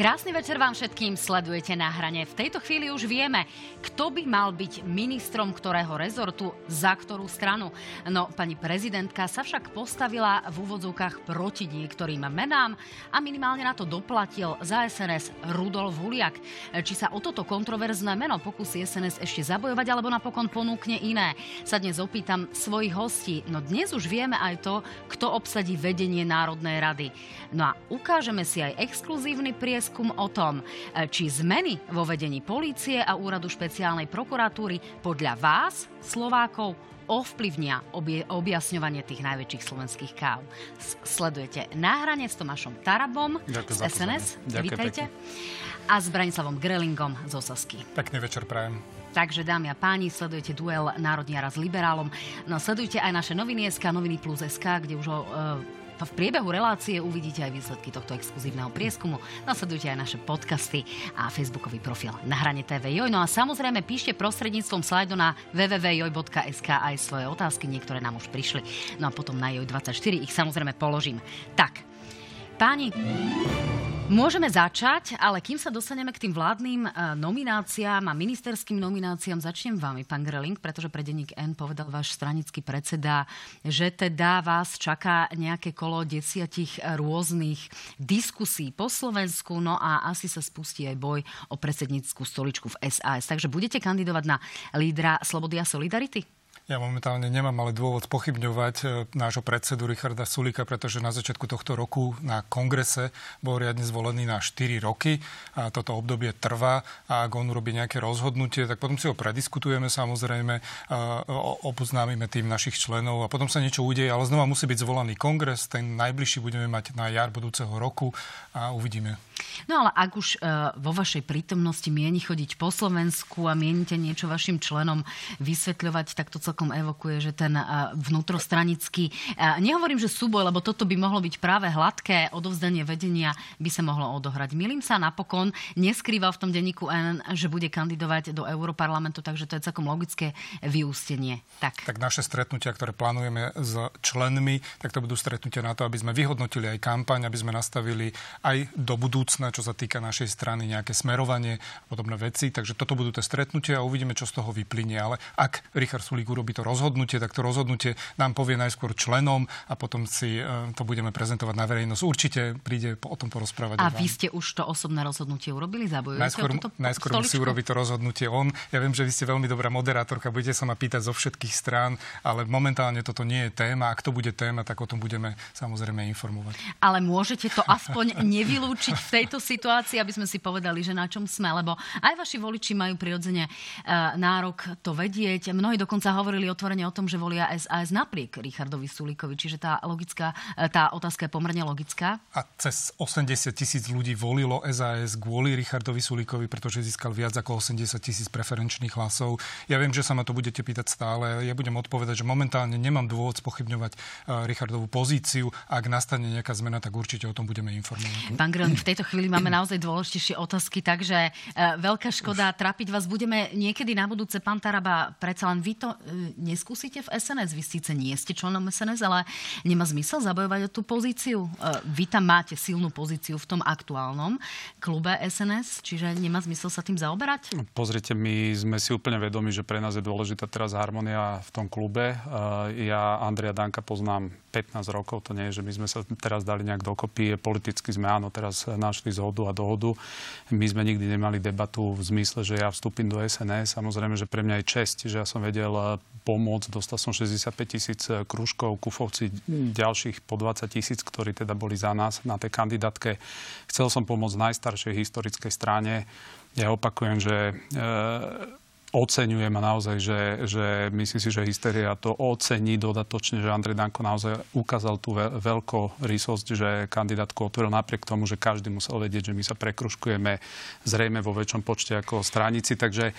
Krásny večer vám všetkým, sledujete na hrane. V tejto chvíli už vieme, kto by mal byť ministrom ktorého rezortu, za ktorú stranu. No, pani prezidentka sa však postavila v úvodzovkách proti niektorým menám a minimálne na to doplatil za SNS Rudolf Huliak. Či sa o toto kontroverzné meno pokusí SNS ešte zabojovať, alebo napokon ponúkne iné, sa dnes opýtam svojich hostí. No dnes už vieme aj to, kto obsadí vedenie Národnej rady. No a ukážeme si aj exkluzívny prieskum prieskum o tom, e, či zmeny vo vedení polície a úradu špeciálnej prokuratúry podľa vás, Slovákov, ovplyvnia obie, objasňovanie tých najväčších slovenských káv. Sledujete náhranie s Tomášom Tarabom Ďakujem z SNS. Vítajte. A s Branislavom Grelingom z Osasky. Pekný večer prajem. Takže, dámy a páni, sledujete duel Národniara s liberálom. No, sledujte aj naše noviny SK, noviny plus SK, kde už o e, v priebehu relácie uvidíte aj výsledky tohto exkluzívneho prieskumu. Nasledujte aj naše podcasty a facebookový profil na hrane TV Joj. No a samozrejme píšte prostredníctvom slajdu na www.joj.sk aj svoje otázky, niektoré nám už prišli. No a potom na Joj24 ich samozrejme položím. Tak, páni, Môžeme začať, ale kým sa dostaneme k tým vládnym e, nomináciám a ministerským nomináciám, začnem vami, pán Greling, pretože pre denník N povedal váš stranický predseda, že teda vás čaká nejaké kolo desiatich rôznych diskusí po Slovensku, no a asi sa spustí aj boj o predsedníckú stoličku v SAS. Takže budete kandidovať na lídra Slobody a Solidarity? Ja momentálne nemám ale dôvod pochybňovať e, nášho predsedu Richarda Sulika, pretože na začiatku tohto roku na kongrese bol riadne zvolený na 4 roky a toto obdobie trvá a ak on urobí nejaké rozhodnutie, tak potom si ho prediskutujeme samozrejme, opoznámime tým našich členov a potom sa niečo udeje, ale znova musí byť zvolený kongres, ten najbližší budeme mať na jar budúceho roku a uvidíme. No ale ak už uh, vo vašej prítomnosti mieni chodiť po Slovensku a mienite niečo vašim členom vysvetľovať, tak to celkom evokuje, že ten vnútrostranický, nehovorím, že súboj, lebo toto by mohlo byť práve hladké, odovzdanie vedenia by sa mohlo odohrať. Milím sa napokon, neskrýval v tom denníku N, že bude kandidovať do Európarlamentu, takže to je celkom logické vyústenie. Tak. tak naše stretnutia, ktoré plánujeme s členmi, tak to budú stretnutia na to, aby sme vyhodnotili aj kampaň, aby sme nastavili aj do budúcna, čo sa týka našej strany, nejaké smerovanie a podobné veci. Takže toto budú tie stretnutia a uvidíme, čo z toho vyplynie. Ale ak Richard Sulík urobí to rozhodnutie, tak to rozhodnutie nám povie najskôr členom a potom si e, to budeme prezentovať na verejnosť. Určite príde o tom porozprávať. A vy ste už to osobné rozhodnutie urobili? Zabojujete najskôr, najskôr musí urobiť to rozhodnutie on. Ja viem, že vy ste veľmi dobrá moderátorka, budete sa ma pýtať zo všetkých strán, ale momentálne toto nie je téma. Ak to bude téma, tak o tom budeme samozrejme informovať. Ale môžete to aspoň nevylúčiť v tej tejto situácii, aby sme si povedali, že na čom sme, lebo aj vaši voliči majú prirodzene uh, nárok to vedieť. Mnohí dokonca hovorili otvorene o tom, že volia SAS napriek Richardovi Sulíkovi, čiže tá, logická, e, tá otázka je pomerne logická. A cez 80 tisíc ľudí volilo SAS kvôli Richardovi Sulíkovi, pretože získal viac ako 80 tisíc preferenčných hlasov. Ja viem, že sa ma to budete pýtať stále. Ja budem odpovedať, že momentálne nemám dôvod spochybňovať uh, Richardovú pozíciu. Ak nastane nejaká zmena, tak určite o tom budeme informovať. Pán Gren, v tejto chvíli máme naozaj dôležitejšie otázky, takže e, veľká škoda trapiť vás. Budeme niekedy na budúce, pán Taraba, predsa len vy to e, neskúsite v SNS. Vy síce nie ste členom SNS, ale nemá zmysel zabojovať o tú pozíciu. E, vy tam máte silnú pozíciu v tom aktuálnom klube SNS, čiže nemá zmysel sa tým zaoberať? No, pozrite, my sme si úplne vedomi, že pre nás je dôležitá teraz harmonia v tom klube. Ja Andrea Danka poznám 15 rokov, to nie je, že my sme sa teraz dali nejak dokopy. Politicky sme áno, teraz našli zhodu a dohodu. My sme nikdy nemali debatu v zmysle, že ja vstúpim do SNS. Samozrejme, že pre mňa je čest, že ja som vedel pomôcť. Dostal som 65 tisíc krúžkov, kufovci ďalších po 20 tisíc, ktorí teda boli za nás na tej kandidátke. Chcel som pomôcť najstaršej historickej strane. Ja opakujem, že e, oceňujem a naozaj, že, že myslím si, že hysteria to ocení dodatočne, že Andrej Danko naozaj ukázal tú veľkú rýsosť, že kandidátku otvoril napriek tomu, že každý musel vedieť, že my sa prekruškujeme zrejme vo väčšom počte ako stranici. Takže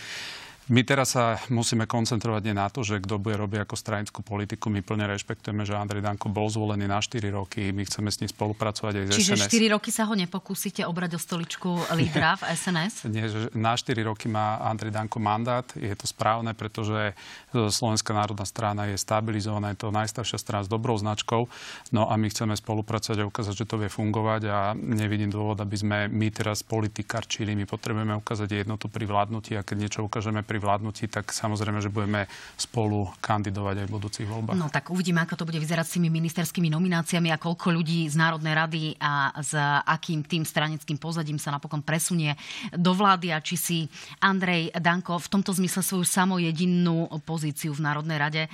My teraz sa musíme koncentrovať nie na to, že kto bude robiť ako stranickú politiku. My plne rešpektujeme, že Andrej Danko bol zvolený na 4 roky. My chceme s ním spolupracovať aj z Čiže SNS. 4 roky sa ho nepokúsite obrať o stoličku lídra v SNS? Nie, že na 4 roky má Andrej Danko mandát. Je to správne, pretože Slovenská národná strana je stabilizovaná. Je to najstaršia strana s dobrou značkou. No a my chceme spolupracovať a ukázať, že to vie fungovať a nevidím dôvod, aby sme my teraz politikarčili. My potrebujeme ukázať jednotu pri vládnutí a keď niečo ukážeme pri vládnutí, tak samozrejme, že budeme spolu kandidovať aj v budúcich voľbách. No tak uvidíme, ako to bude vyzerať s tými ministerskými nomináciami a koľko ľudí z Národnej rady a s akým tým stranickým pozadím sa napokon presunie do vlády a či si Andrej Danko v tomto zmysle svoju samojedinnú pozíciu v Národnej rade e,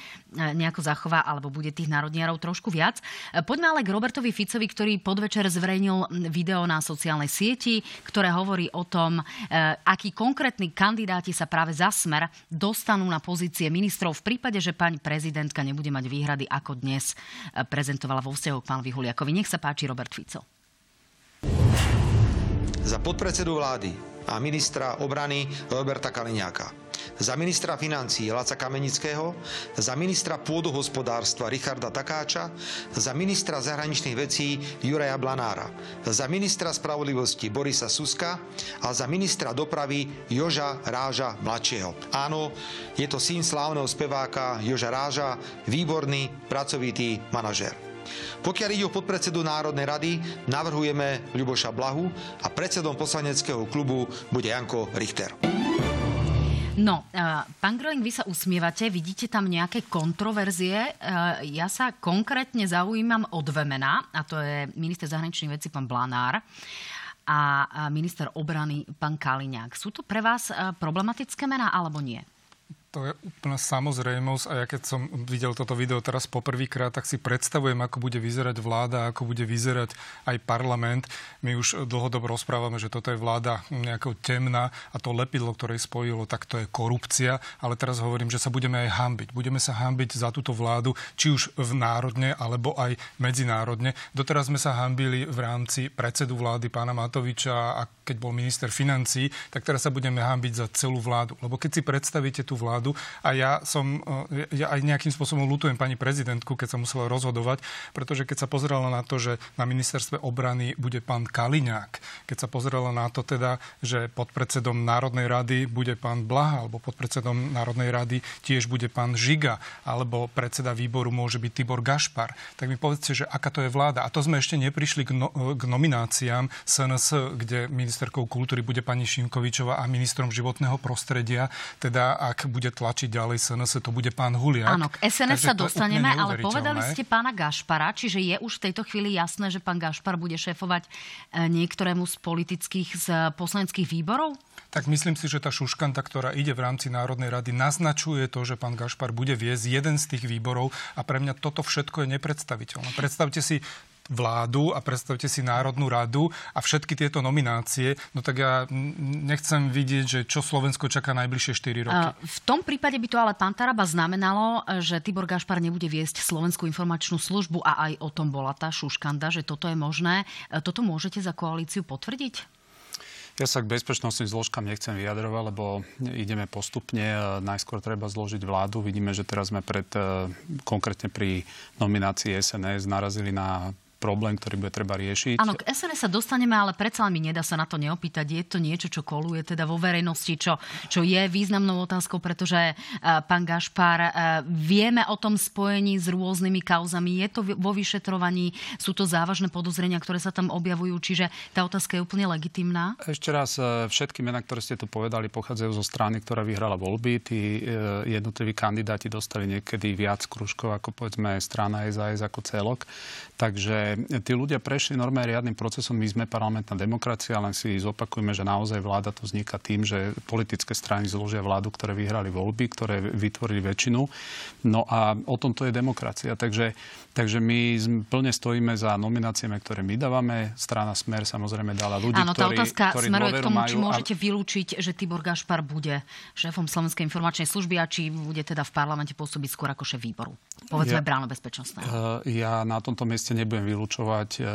nejako zachová, alebo bude tých národniarov trošku viac. E, poďme ale k Robertovi Ficovi, ktorý podvečer zverejnil video na sociálnej sieti, ktoré hovorí o tom, e, akí konkrétni kandidáti sa práve za Smer dostanú na pozície ministrov v prípade, že pani prezidentka nebude mať výhrady, ako dnes e, prezentovala vo vzťahu k pánovi Huliakovi. Nech sa páči, Robert Fico. Za podpredsedu vlády a ministra obrany Roberta Kaliňáka. Za ministra financí Laca Kamenického, za ministra pôdohospodárstva Richarda Takáča, za ministra zahraničných vecí Juraja Blanára, za ministra spravodlivosti Borisa Suska a za ministra dopravy Joža Ráža mladšieho. Áno, je to syn slávneho speváka Joža Ráža, výborný, pracovitý manažer. Pokiaľ ide o podpredsedu Národnej rady, navrhujeme Ľuboša Blahu a predsedom poslaneckého klubu bude Janko Richter. No, uh, pán Gröling, vy sa usmievate, vidíte tam nejaké kontroverzie. Uh, ja sa konkrétne zaujímam o dve mená, a to je minister zahraničných vecí pán Blanár a minister obrany pán Kaliňák. Sú to pre vás problematické mená alebo nie? To je úplná samozrejmosť a ja keď som videl toto video teraz poprvýkrát, tak si predstavujem, ako bude vyzerať vláda, ako bude vyzerať aj parlament. My už dlhodobo rozprávame, že toto je vláda nejakou temná a to lepidlo, ktoré spojilo, tak to je korupcia. Ale teraz hovorím, že sa budeme aj hambiť. Budeme sa hambiť za túto vládu, či už v národne, alebo aj medzinárodne. Doteraz sme sa hambili v rámci predsedu vlády pána Matoviča a keď bol minister financí, tak teraz sa budeme hambiť za celú vládu. Lebo keď si predstavíte tú vládu. A ja som, e, ja aj nejakým spôsobom lutujem pani prezidentku, keď sa musela rozhodovať, pretože keď sa pozerala na to, že na ministerstve obrany bude pán Kaliňák, keď sa pozerala na to teda, že podpredsedom Národnej rady bude pán Blaha, alebo podpredsedom Národnej rady tiež bude pán Žiga, alebo predseda výboru môže byť Tibor Gašpar, tak mi povedzte, že aká to je vláda. A to sme ešte neprišli k, no, k nomináciám SNS, kde ministerkou kultúry bude pani Šimkovičová a ministrom životného prostredia, teda ak bude tlačiť ďalej SNS, to bude pán Huliak. Áno, k SNS Takže sa dostaneme, ale povedali ste pána Gašpara, čiže je už v tejto chvíli jasné, že pán Gašpar bude šéfovať e, niektorému z politických, z poslaneckých výborov? Tak myslím si, že tá šuškanta, ktorá ide v rámci Národnej rady, naznačuje to, že pán Gašpar bude viesť jeden z tých výborov a pre mňa toto všetko je nepredstaviteľné. Predstavte si vládu a predstavte si Národnú radu a všetky tieto nominácie, no tak ja nechcem vidieť, že čo Slovensko čaká najbližšie 4 roky. V tom prípade by to ale pán Taraba znamenalo, že Tibor Gašpar nebude viesť Slovenskú informačnú službu a aj o tom bola tá šuškanda, že toto je možné. Toto môžete za koalíciu potvrdiť? Ja sa k bezpečnostným zložkám nechcem vyjadrovať, lebo ideme postupne. Najskôr treba zložiť vládu. Vidíme, že teraz sme pred, konkrétne pri nominácii SNS narazili na problém, ktorý bude treba riešiť. Áno, k SNS sa dostaneme, ale predsa mi nedá sa na to neopýtať. Je to niečo, čo koluje teda vo verejnosti, čo, čo je významnou otázkou, pretože uh, pán Gašpar, uh, vieme o tom spojení s rôznymi kauzami, je to vo vyšetrovaní, sú to závažné podozrenia, ktoré sa tam objavujú, čiže tá otázka je úplne legitimná. Ešte raz, e, všetky mená, ktoré ste tu povedali, pochádzajú zo strany, ktorá vyhrala voľby. Tí jednotliví kandidáti dostali niekedy viac kružkov ako povedzme strana SAS ako celok. Takže tí ľudia prešli normálne riadnym procesom. My sme parlamentná demokracia, len si zopakujeme, že naozaj vláda tu vzniká tým, že politické strany zložia vládu, ktoré vyhrali voľby, ktoré vytvorili väčšinu. No a o tom to je demokracia. Takže, takže my plne stojíme za nomináciami, ktoré my dávame. Strana Smer samozrejme dala ľudí, Áno, tá ktorí, otázka ktorí smeruje k tomu, majú, či môžete a... vylúčiť, že Tibor Gašpar bude šéfom Slovenskej informačnej služby a či bude teda v parlamente pôsobiť skôr ako šéf výboru. Povedzme ja, bráno bezpečnostného. Eh, ja na tomto mieste nebudem vylúčovať eh,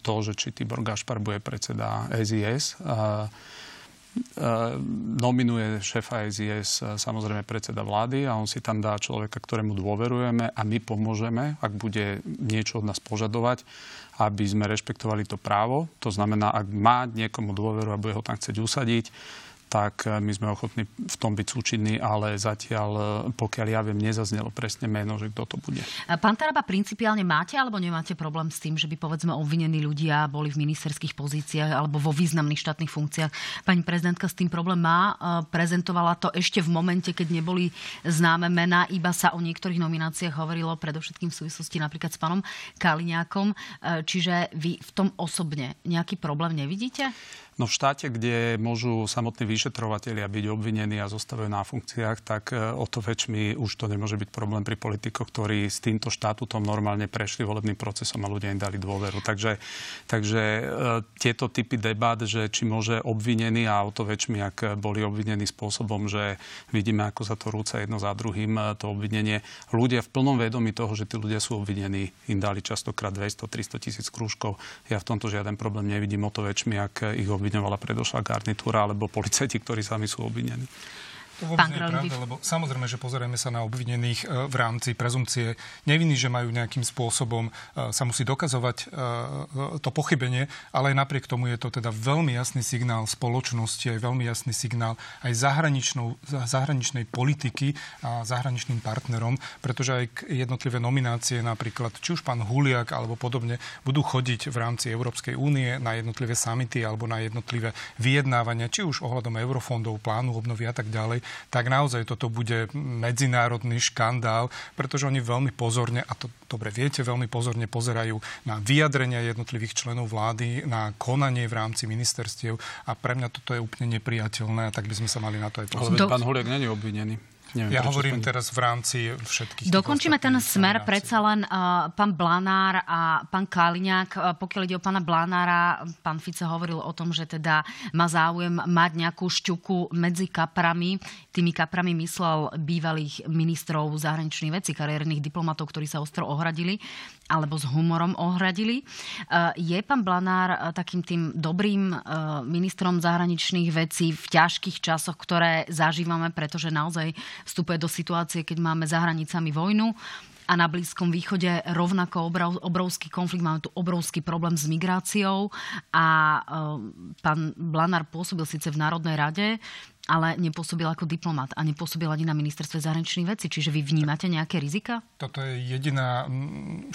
to, že či Tibor Gašpar bude predseda SIS. Nominuje šéfa IZS samozrejme predseda vlády a on si tam dá človeka, ktorému dôverujeme a my pomôžeme, ak bude niečo od nás požadovať, aby sme rešpektovali to právo. To znamená, ak má niekomu dôveru a bude ho tam chcieť usadiť, tak eh, my sme ochotní v tom byť súčinní, ale zatiaľ, eh, pokiaľ ja viem, nezaznelo presne meno, že kto to bude. Pán Taraba, principiálne máte alebo nemáte problém s tým, že by povedzme obvinení ľudia boli v ministerských pozíciách alebo vo významných štátnych funkciách? Pani prezidentka s tým problém má. Eh, prezentovala to ešte v momente, keď neboli známe mená, iba sa o niektorých nomináciách hovorilo predovšetkým v súvislosti napríklad s pánom Kaliňákom. Čiže vy v tom osobne nejaký problém nevidíte? No v štáte, kde môžu samotní vyšetrovatelia byť obvinení a zostávajú na funkciách, tak e, o to väčšmi už to nemôže byť problém pri politikoch, ktorí s týmto štátutom normálne prešli volebným procesom a ľudia im dali dôveru. Takže, takže e, tieto typy debat, že či môže obvinený a o to väčšmi, ak boli obvinení spôsobom, že vidíme, ako sa to rúca jedno za druhým, e, to obvinenie. Ľudia v plnom vedomí toho, že tí ľudia sú obvinení, im dali častokrát 200-300 tisíc krúžkov. Ja v tomto žiaden problém nevidím o to väčšmi, ak ich obvinení obviňovala predošlá garnitúra alebo policajti, ktorí sami sú obvinení. To vôbec nie je pravda, lebo samozrejme, že pozrieme sa na obvinených e, v rámci prezumcie. Neviny, že majú nejakým spôsobom e, sa musí dokazovať e, to pochybenie, ale aj napriek tomu je to teda veľmi jasný signál spoločnosti, aj veľmi jasný signál aj zahraničnej politiky a zahraničným partnerom, pretože aj jednotlivé nominácie, napríklad či už pán Huliak alebo podobne, budú chodiť v rámci Európskej únie na jednotlivé samity alebo na jednotlivé vyjednávania, či už ohľadom eurofondov, plánu obnovy a tak ďalej tak naozaj toto bude medzinárodný škandál, pretože oni veľmi pozorne, a to dobre viete, veľmi pozorne pozerajú na vyjadrenia jednotlivých členov vlády, na konanie v rámci ministerstiev a pre mňa toto je úplne nepriateľné a tak by sme sa mali na to aj pozrieť. Ale pán Huliak není obvinený. Neviem, ja hovorím spomínam. teraz v rámci všetkých. Dokončíme ten smer, predsa len uh, pán Blanár a pán Kaliňák. Uh, pokiaľ ide o pána Blanára, pán Fico hovoril o tom, že teda má záujem mať nejakú šťuku medzi kaprami. Tými kaprami myslel bývalých ministrov zahraničných vecí, kariérnych diplomatov, ktorí sa ostro ohradili alebo s humorom ohradili. Uh, je pán Blanár uh, takým tým dobrým uh, ministrom zahraničných vecí v ťažkých časoch, ktoré zažívame, pretože naozaj vstupuje do situácie, keď máme za hranicami vojnu a na Blízkom východe rovnako obrovský konflikt. Máme tu obrovský problém s migráciou a e, pán Blanár pôsobil síce v Národnej rade, ale nepôsobil ako diplomat a nepôsobil ani na ministerstve zahraničných vecí. Čiže vy vnímate nejaké rizika? Toto je jediná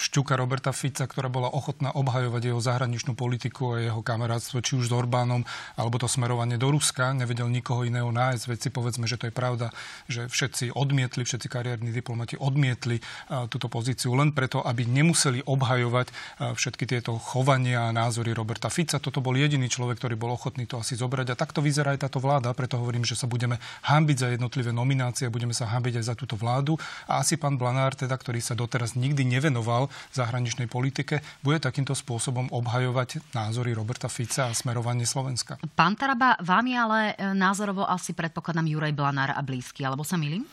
šťuka Roberta Fica, ktorá bola ochotná obhajovať jeho zahraničnú politiku a jeho kamarátstvo, či už s Orbánom, alebo to smerovanie do Ruska. Nevedel nikoho iného nájsť. Veci povedzme, že to je pravda, že všetci odmietli, všetci kariérni diplomati odmietli túto pozíciu len preto, aby nemuseli obhajovať všetky tieto chovania a názory Roberta Fica. Toto bol jediný človek, ktorý bol ochotný to asi zobrať. A takto vyzerá aj táto vláda, preto hovorím, tým, že sa budeme hambiť za jednotlivé nominácie, budeme sa hambiť aj za túto vládu. A asi pán Blanár, teda, ktorý sa doteraz nikdy nevenoval zahraničnej politike, bude takýmto spôsobom obhajovať názory Roberta Fica a smerovanie Slovenska. Pán Taraba, vám je ale e, názorovo asi predpokladám Juraj Blanár a blízky, alebo sa milím?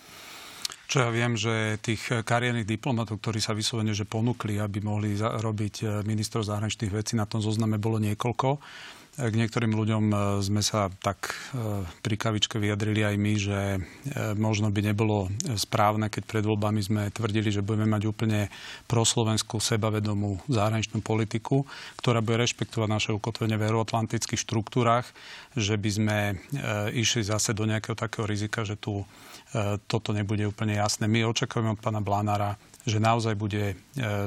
Čo ja viem, že tých kariérnych diplomatov, ktorí sa vyslovene že ponúkli, aby mohli robiť e, ministrov zahraničných vecí, na tom zozname bolo niekoľko. K niektorým ľuďom e, sme sa tak e, pri kavičke vyjadrili aj my, že e, možno by nebolo správne, keď pred voľbami sme tvrdili, že budeme mať úplne proslovenskú sebavedomú zahraničnú politiku, ktorá bude rešpektovať naše ukotvenie v euroatlantických štruktúrach, že by sme išli zase do nejakého takého rizika, že tu toto nebude úplne jasné. My očakávame od pána Blánára že naozaj bude e,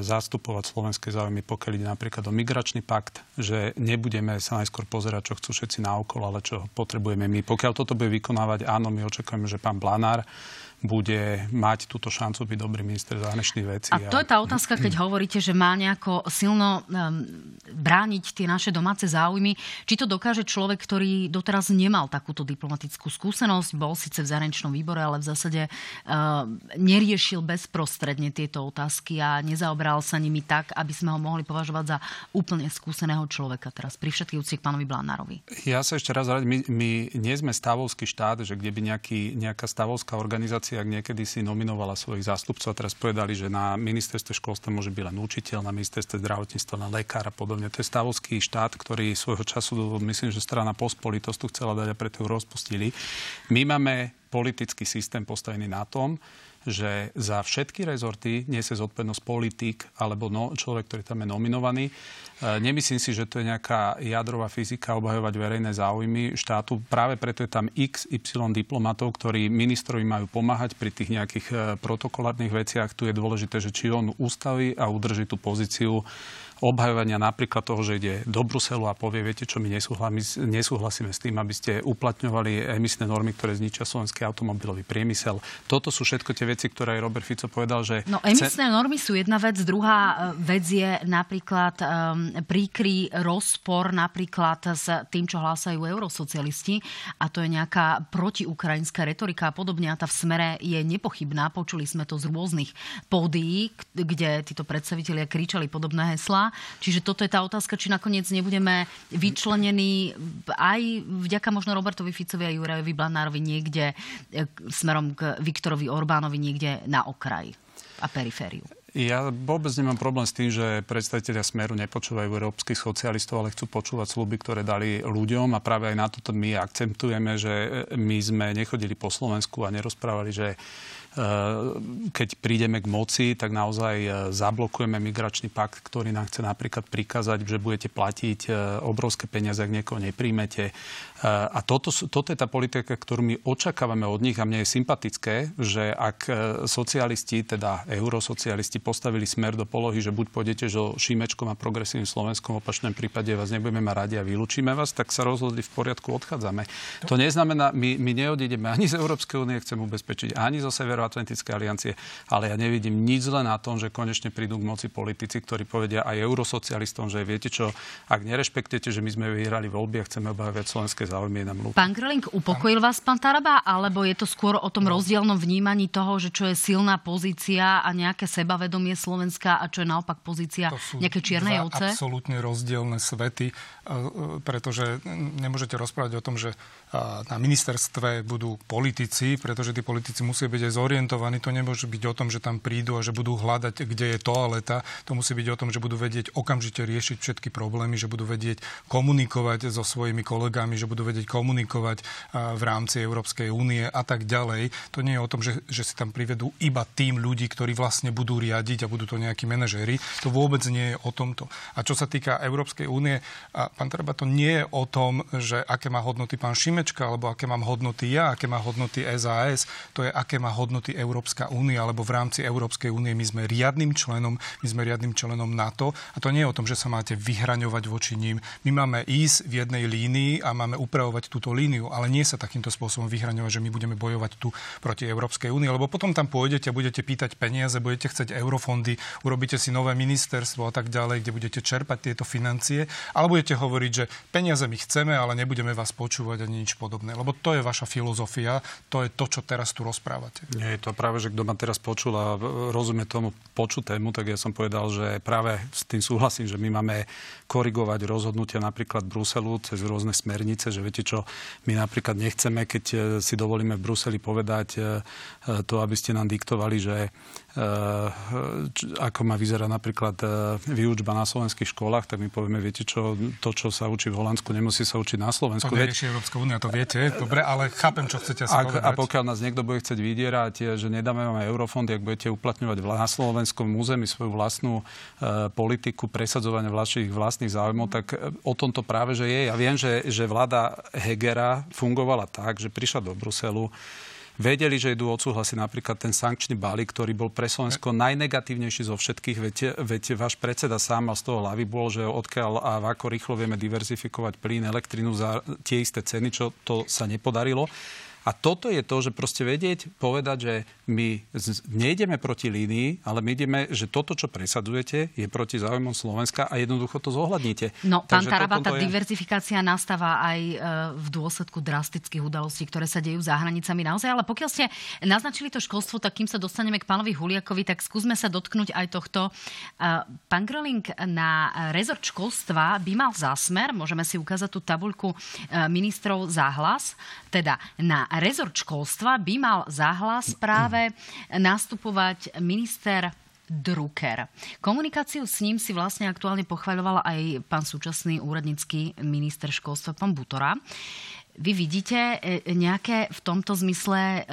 zastupovať slovenské záujmy, pokiaľ ide napríklad o migračný pakt, že nebudeme sa najskôr pozerať, čo chcú všetci naokolo, ale čo potrebujeme my. Pokiaľ toto bude vykonávať, áno, my očakujeme, že pán Blanár bude mať túto šancu byť dobrý minister zahraničných vecí. A to je tá otázka, keď hovoríte, že má nejako silno um, brániť tie naše domáce záujmy. Či to dokáže človek, ktorý doteraz nemal takúto diplomatickú skúsenosť, bol síce v zahraničnom výbore, ale v zásade uh, neriešil bezprostredne tieto otázky a nezaobral sa nimi tak, aby sme ho mohli považovať za úplne skúseného človeka teraz pri všetkých úctiach pánovi Blánárovi. Ja sa ešte raz my, my nie sme stavovský štát, že kde by nejaký, nejaká stavovská organizácia ak niekedy si nominovala svojich zástupcov a teraz povedali, že na ministerstve školstva môže byť len učiteľ, na ministerstve zdravotníctva len lekár a podobne. To je stavovský štát, ktorý svojho času, myslím, že strana Pospolitosť tu chcela dať a preto ju rozpustili. My máme politický systém postavený na tom, že za všetky rezorty nesie zodpovednosť politik alebo no, človek, ktorý tam je nominovaný. E, nemyslím si, že to je nejaká jadrová fyzika obhajovať verejné záujmy štátu. Práve preto je tam x, y diplomatov, ktorí ministrovi majú pomáhať pri tých nejakých e, protokolárnych veciach. Tu je dôležité, že či on ustaví a udrží tú pozíciu obhajovania napríklad toho, že ide do Bruselu a povie, viete čo, my nesúhlasíme s tým, aby ste uplatňovali emisné normy, ktoré zničia slovenský automobilový priemysel. Toto sú všetko tie veci, ktoré aj Robert Fico povedal, že... No emisné normy sú jedna vec, druhá e, vec je napríklad um, príkry rozpor napríklad s tým, čo hlásajú eurosocialisti a to je nejaká protiukrajinská retorika a podobne a tá v smere je nepochybná. Počuli sme to z rôznych pódií, kde títo predstavitelia kričali podobné heslá. Čiže toto je tá otázka, či nakoniec nebudeme vyčlenení aj vďaka možno Robertovi Ficovi a Jurajovi Blanárovi niekde e, smerom k Viktorovi Orbánovi niekde na okraj a perifériu. Ja vôbec nemám problém s tým, že predstaviteľia Smeru nepočúvajú európskych socialistov, ale chcú počúvať sluby, ktoré dali ľuďom a práve aj na toto my akcentujeme, že my sme nechodili po Slovensku a nerozprávali, že keď prídeme k moci, tak naozaj eh, zablokujeme migračný pakt, ktorý nám chce napríklad prikázať, že budete platiť eh, obrovské peniaze, ak niekoho nepríjmete. A toto, toto je tá politika, ktorú my očakávame od nich a mne je sympatické, že ak socialisti, teda eurosocialisti postavili smer do polohy, že buď pôjdete so Šímečkom a progresívnym Slovenskom, v opačnom prípade vás nebudeme mať radi a vylúčime vás, tak sa rozhodli v poriadku, odchádzame. To neznamená, my, my neodídeme ani z Európskej únie, chcem ubezpečiť, ani zo Severo Severoatlantickej aliancie, ale ja nevidím nič zle na tom, že konečne prídu k moci politici, ktorí povedia aj eurosocialistom, že viete čo, ak nerešpektujete, že my sme vyhrali voľby a chceme obhajovať slovenské záujmy, nám ľúb. Pán Grelink, upokojil vás pán Taraba, alebo je to skôr o tom rozdielnom vnímaní toho, že čo je silná pozícia a nejaké sebavedomie Slovenska a čo je naopak pozícia nejaké čiernej ovce? absolútne rozdielne svety, e, e, pretože nemôžete rozprávať o tom, že na ministerstve budú politici, pretože tí politici musia byť aj zorientovaní. To nemôže byť o tom, že tam prídu a že budú hľadať, kde je toaleta. To musí byť o tom, že budú vedieť okamžite riešiť všetky problémy, že budú vedieť komunikovať so svojimi kolegami, že budú vedieť komunikovať v rámci Európskej únie a tak ďalej. To nie je o tom, že, že si tam privedú iba tým ľudí, ktorí vlastne budú riadiť a budú to nejakí manažéri. To vôbec nie je o tomto. A čo sa týka Európskej únie, pán Treba, to nie je o tom, že aké má hodnoty pán Šime, Nemečka, alebo aké mám hodnoty ja, aké má hodnoty SAS, to je, aké má hodnoty Európska únia, alebo v rámci Európskej únie my sme riadnym členom, my sme riadnym členom NATO a to nie je o tom, že sa máte vyhraňovať voči ním. My máme ísť v jednej línii a máme upravovať túto líniu, ale nie sa takýmto spôsobom vyhraňovať, že my budeme bojovať tu proti Európskej únii, lebo potom tam pôjdete, budete pýtať peniaze, budete chcieť eurofondy, urobíte si nové ministerstvo a tak ďalej, kde budete čerpať tieto financie, ale budete hovoriť, že peniaze my chceme, ale nebudeme vás počúvať ani nič podobné. Lebo to je vaša filozofia, to je to, čo teraz tu rozprávate. Nie je to práve, že kto ma teraz počul a rozumie tomu počutému, tak ja som povedal, že práve s tým súhlasím, že my máme korigovať rozhodnutia napríklad Bruselu cez rôzne smernice, že viete čo, my napríklad nechceme, keď e, si dovolíme v Bruseli povedať e, e, to, aby ste nám diktovali, že ako má vyzerá napríklad výučba na slovenských školách, tak my povieme, viete čo, to, čo sa učí v Holandsku, nemusí sa učiť na Slovensku. To vyrieši Európska únia, to viete, dobre, ale chápem, čo chcete asi ak, povedať. A pokiaľ nás niekto bude chcieť vydierať, že nedáme vám eurofondy, ak budete uplatňovať na slovenskom území svoju vlastnú politiku presadzovania vašich vlastných záujmov, tak o tom to práve, že je. Ja viem, že, že vláda Hegera fungovala tak, že prišla do Bruselu, vedeli, že idú odsúhlasiť napríklad ten sankčný balík, ktorý bol pre Slovensko najnegatívnejší zo všetkých. Veď, veď váš predseda sám mal z toho hlavy bol, že odkiaľ a ako rýchlo vieme diverzifikovať plyn, elektrinu za tie isté ceny, čo to sa nepodarilo. A toto je to, že proste vedieť, povedať, že my nejdeme proti línii, ale my ideme, že toto, čo presadzujete, je proti záujmom Slovenska a jednoducho to zohľadníte. No, pán Taraba, tá je... diverzifikácia nastáva aj e, v dôsledku drastických udalostí, ktoré sa dejú za hranicami naozaj. Ale pokiaľ ste naznačili to školstvo, tak kým sa dostaneme k pánovi Huliakovi, tak skúsme sa dotknúť aj tohto. E, pán Groling, na rezort školstva by mal zásmer, môžeme si ukázať tú tabuľku e, ministrov záhlas, teda na rezort školstva by mal zahlas práve nastupovať minister Drucker. Komunikáciu s ním si vlastne aktuálne pochvaľoval aj pán súčasný úradnícky minister školstva, pán Butora. Vy vidíte e, nejaké v tomto zmysle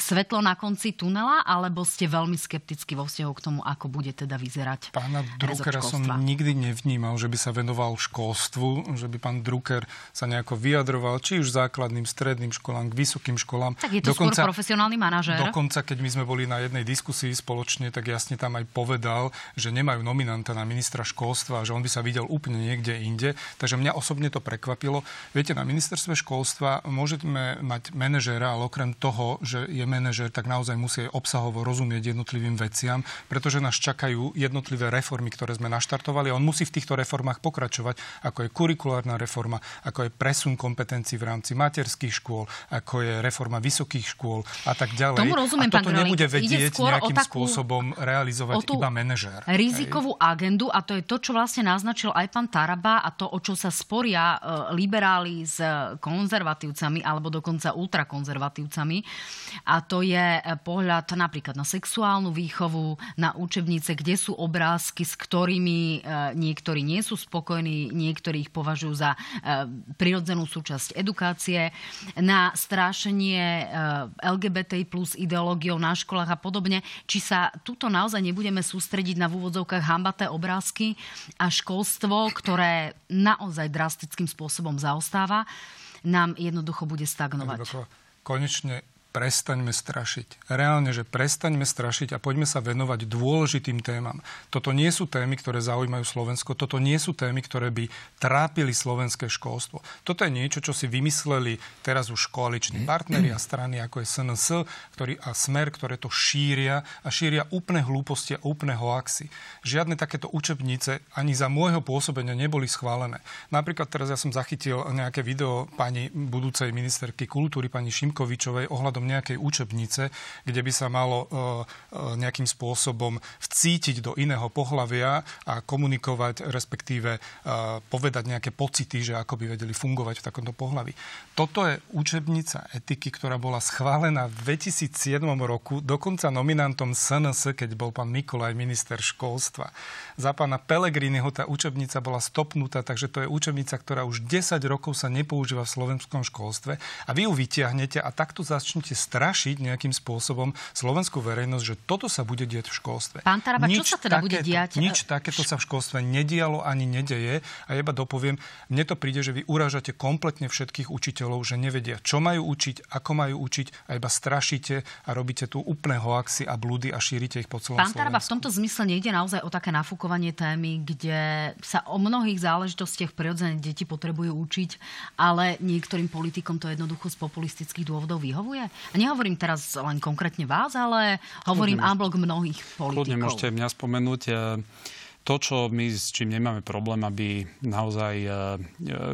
svetlo na konci tunela, alebo ste veľmi skepticky vo vzťahu k tomu, ako bude teda vyzerať Pána Druckera som nikdy nevnímal, že by sa venoval školstvu, že by pán Drucker sa nejako vyjadroval, či už základným, stredným školám, k vysokým školám. Tak je to dokonca, skôr profesionálny manažér. Dokonca, keď my sme boli na jednej diskusii spoločne, tak jasne tam aj povedal, že nemajú nominanta na ministra školstva, že on by sa videl úplne niekde inde. Takže mňa osobne to prekvapilo. Viete, na ministerstve školstva školstva môžeme mať manažéra, ale okrem toho, že je manažér, tak naozaj musí obsahovo rozumieť jednotlivým veciam, pretože nás čakajú jednotlivé reformy, ktoré sme naštartovali on musí v týchto reformách pokračovať, ako je kurikulárna reforma, ako je presun kompetencií v rámci materských škôl, ako je reforma vysokých škôl a tak ďalej. Tomu rozumiem, a toto pán nebude vedieť nejakým takú, spôsobom realizovať iba manažér. Rizikovú hej. agendu a to je to, čo vlastne naznačil aj pán Taraba a to, o čo sa sporia uh, liberáli s kon konzervatívcami alebo dokonca ultrakonzervatívcami. A to je pohľad napríklad na sexuálnu výchovu, na učebnice, kde sú obrázky, s ktorými e, niektorí nie sú spokojní, niektorí ich považujú za e, prirodzenú súčasť edukácie, na strášenie e, LGBT plus ideológiou na školách a podobne. Či sa tuto naozaj nebudeme sústrediť na v úvodzovkách hambaté obrázky a školstvo, ktoré naozaj drastickým spôsobom zaostáva nám jednoducho bude stagnovať. Konečne prestaňme strašiť. Reálne, že prestaňme strašiť a poďme sa venovať dôležitým témam. Toto nie sú témy, ktoré zaujímajú Slovensko, toto nie sú témy, ktoré by trápili slovenské školstvo. Toto je niečo, čo si vymysleli teraz už koaliční partneri a strany, ako je SNS ktorý, a Smer, ktoré to šíria a šíria úplne hlúposti a úplne hoaxy. Žiadne takéto učebnice ani za môjho pôsobenia neboli schválené. Napríklad teraz ja som zachytil nejaké video pani budúcej ministerky kultúry, pani Šimkovičovej, ohľadom ohľadom nejakej učebnice, kde by sa malo e, e, nejakým spôsobom vcítiť do iného pohlavia a komunikovať, respektíve e, povedať nejaké pocity, že ako by vedeli fungovať v takomto pohlaví. Toto je učebnica etiky, ktorá bola schválená v 2007 roku, dokonca nominantom SNS, keď bol pán Mikolaj minister školstva. Za pána Pelegriniho tá učebnica bola stopnutá, takže to je učebnica, ktorá už 10 rokov sa nepoužíva v slovenskom školstve a vy ju vytiahnete a takto začnete chcete strašiť nejakým spôsobom slovenskú verejnosť, že toto sa bude diať v školstve. Pán Taraba, nič čo sa teda takéto, bude diať? Nič takéto sa v školstve nedialo ani nedeje. A iba dopoviem, mne to príde, že vy uražate kompletne všetkých učiteľov, že nevedia, čo majú učiť, ako majú učiť a iba strašíte a robíte tu úplné hoaxy a blúdy a šírite ich po celom Pán Taraba, v tomto zmysle nejde naozaj o také nafúkovanie témy, kde sa o mnohých záležitostiach prirodzene deti potrebujú učiť, ale niektorým politikom to jednoducho z populistických dôvodov vyhovuje? A nehovorím teraz len konkrétne vás, ale hovorím áblok mnohých politikov. Kľudne môžete mňa spomenúť. To, čo my s čím nemáme problém, aby naozaj e, e,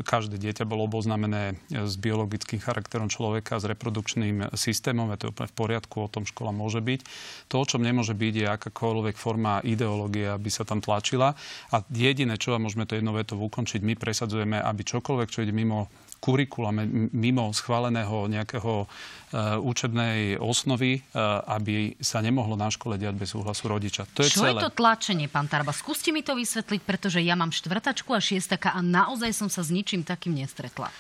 každé dieťa bolo oboznámené s biologickým charakterom človeka, s reprodukčným systémom, je to úplne v poriadku, o tom škola môže byť. To, o čom nemôže byť, je akákoľvek forma ideológie, aby sa tam tlačila. A jediné, čo, a môžeme to jednou vetou ukončiť, my presadzujeme, aby čokoľvek, čo ide mimo kurikula mimo schváleného nejakého e, učebnej osnovy, e, aby sa nemohlo na škole diať bez súhlasu rodiča. To je Čo celé. je to tlačenie, pán Tarba? Skúste mi to vysvetliť, pretože ja mám štvrtačku a šiestaka a naozaj som sa s ničím takým nestretla.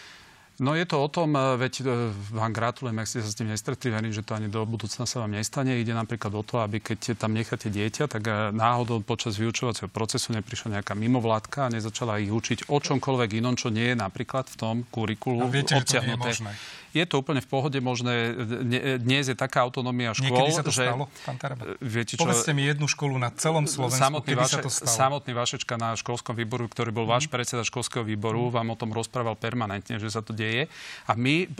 No je to o tom, e, veď e, vám gratulujem, ak ste sa s tým nestretli, verím, že to ani do budúcna sa vám nestane. Ide napríklad o to, aby keď tam necháte dieťa, tak e, náhodou počas vyučovacieho procesu neprišla nejaká mimovládka a nezačala ich učiť o čomkoľvek inom, čo nie je napríklad v tom kurikulu viete, obsiahnuté. Že to nie je je to úplne v pohode možné. Dnes je taká autonómia škôl, Niekedy sa to že... stalo, pán Taraba? Viete, čo... Povedzte mi jednu školu na celom Slovensku, samotný kedy vaše, sa to stalo. Samotný Vašečka na školskom výboru, ktorý bol mm. váš predseda školského výboru, mm. vám o tom rozprával permanentne, že sa to deje. A my,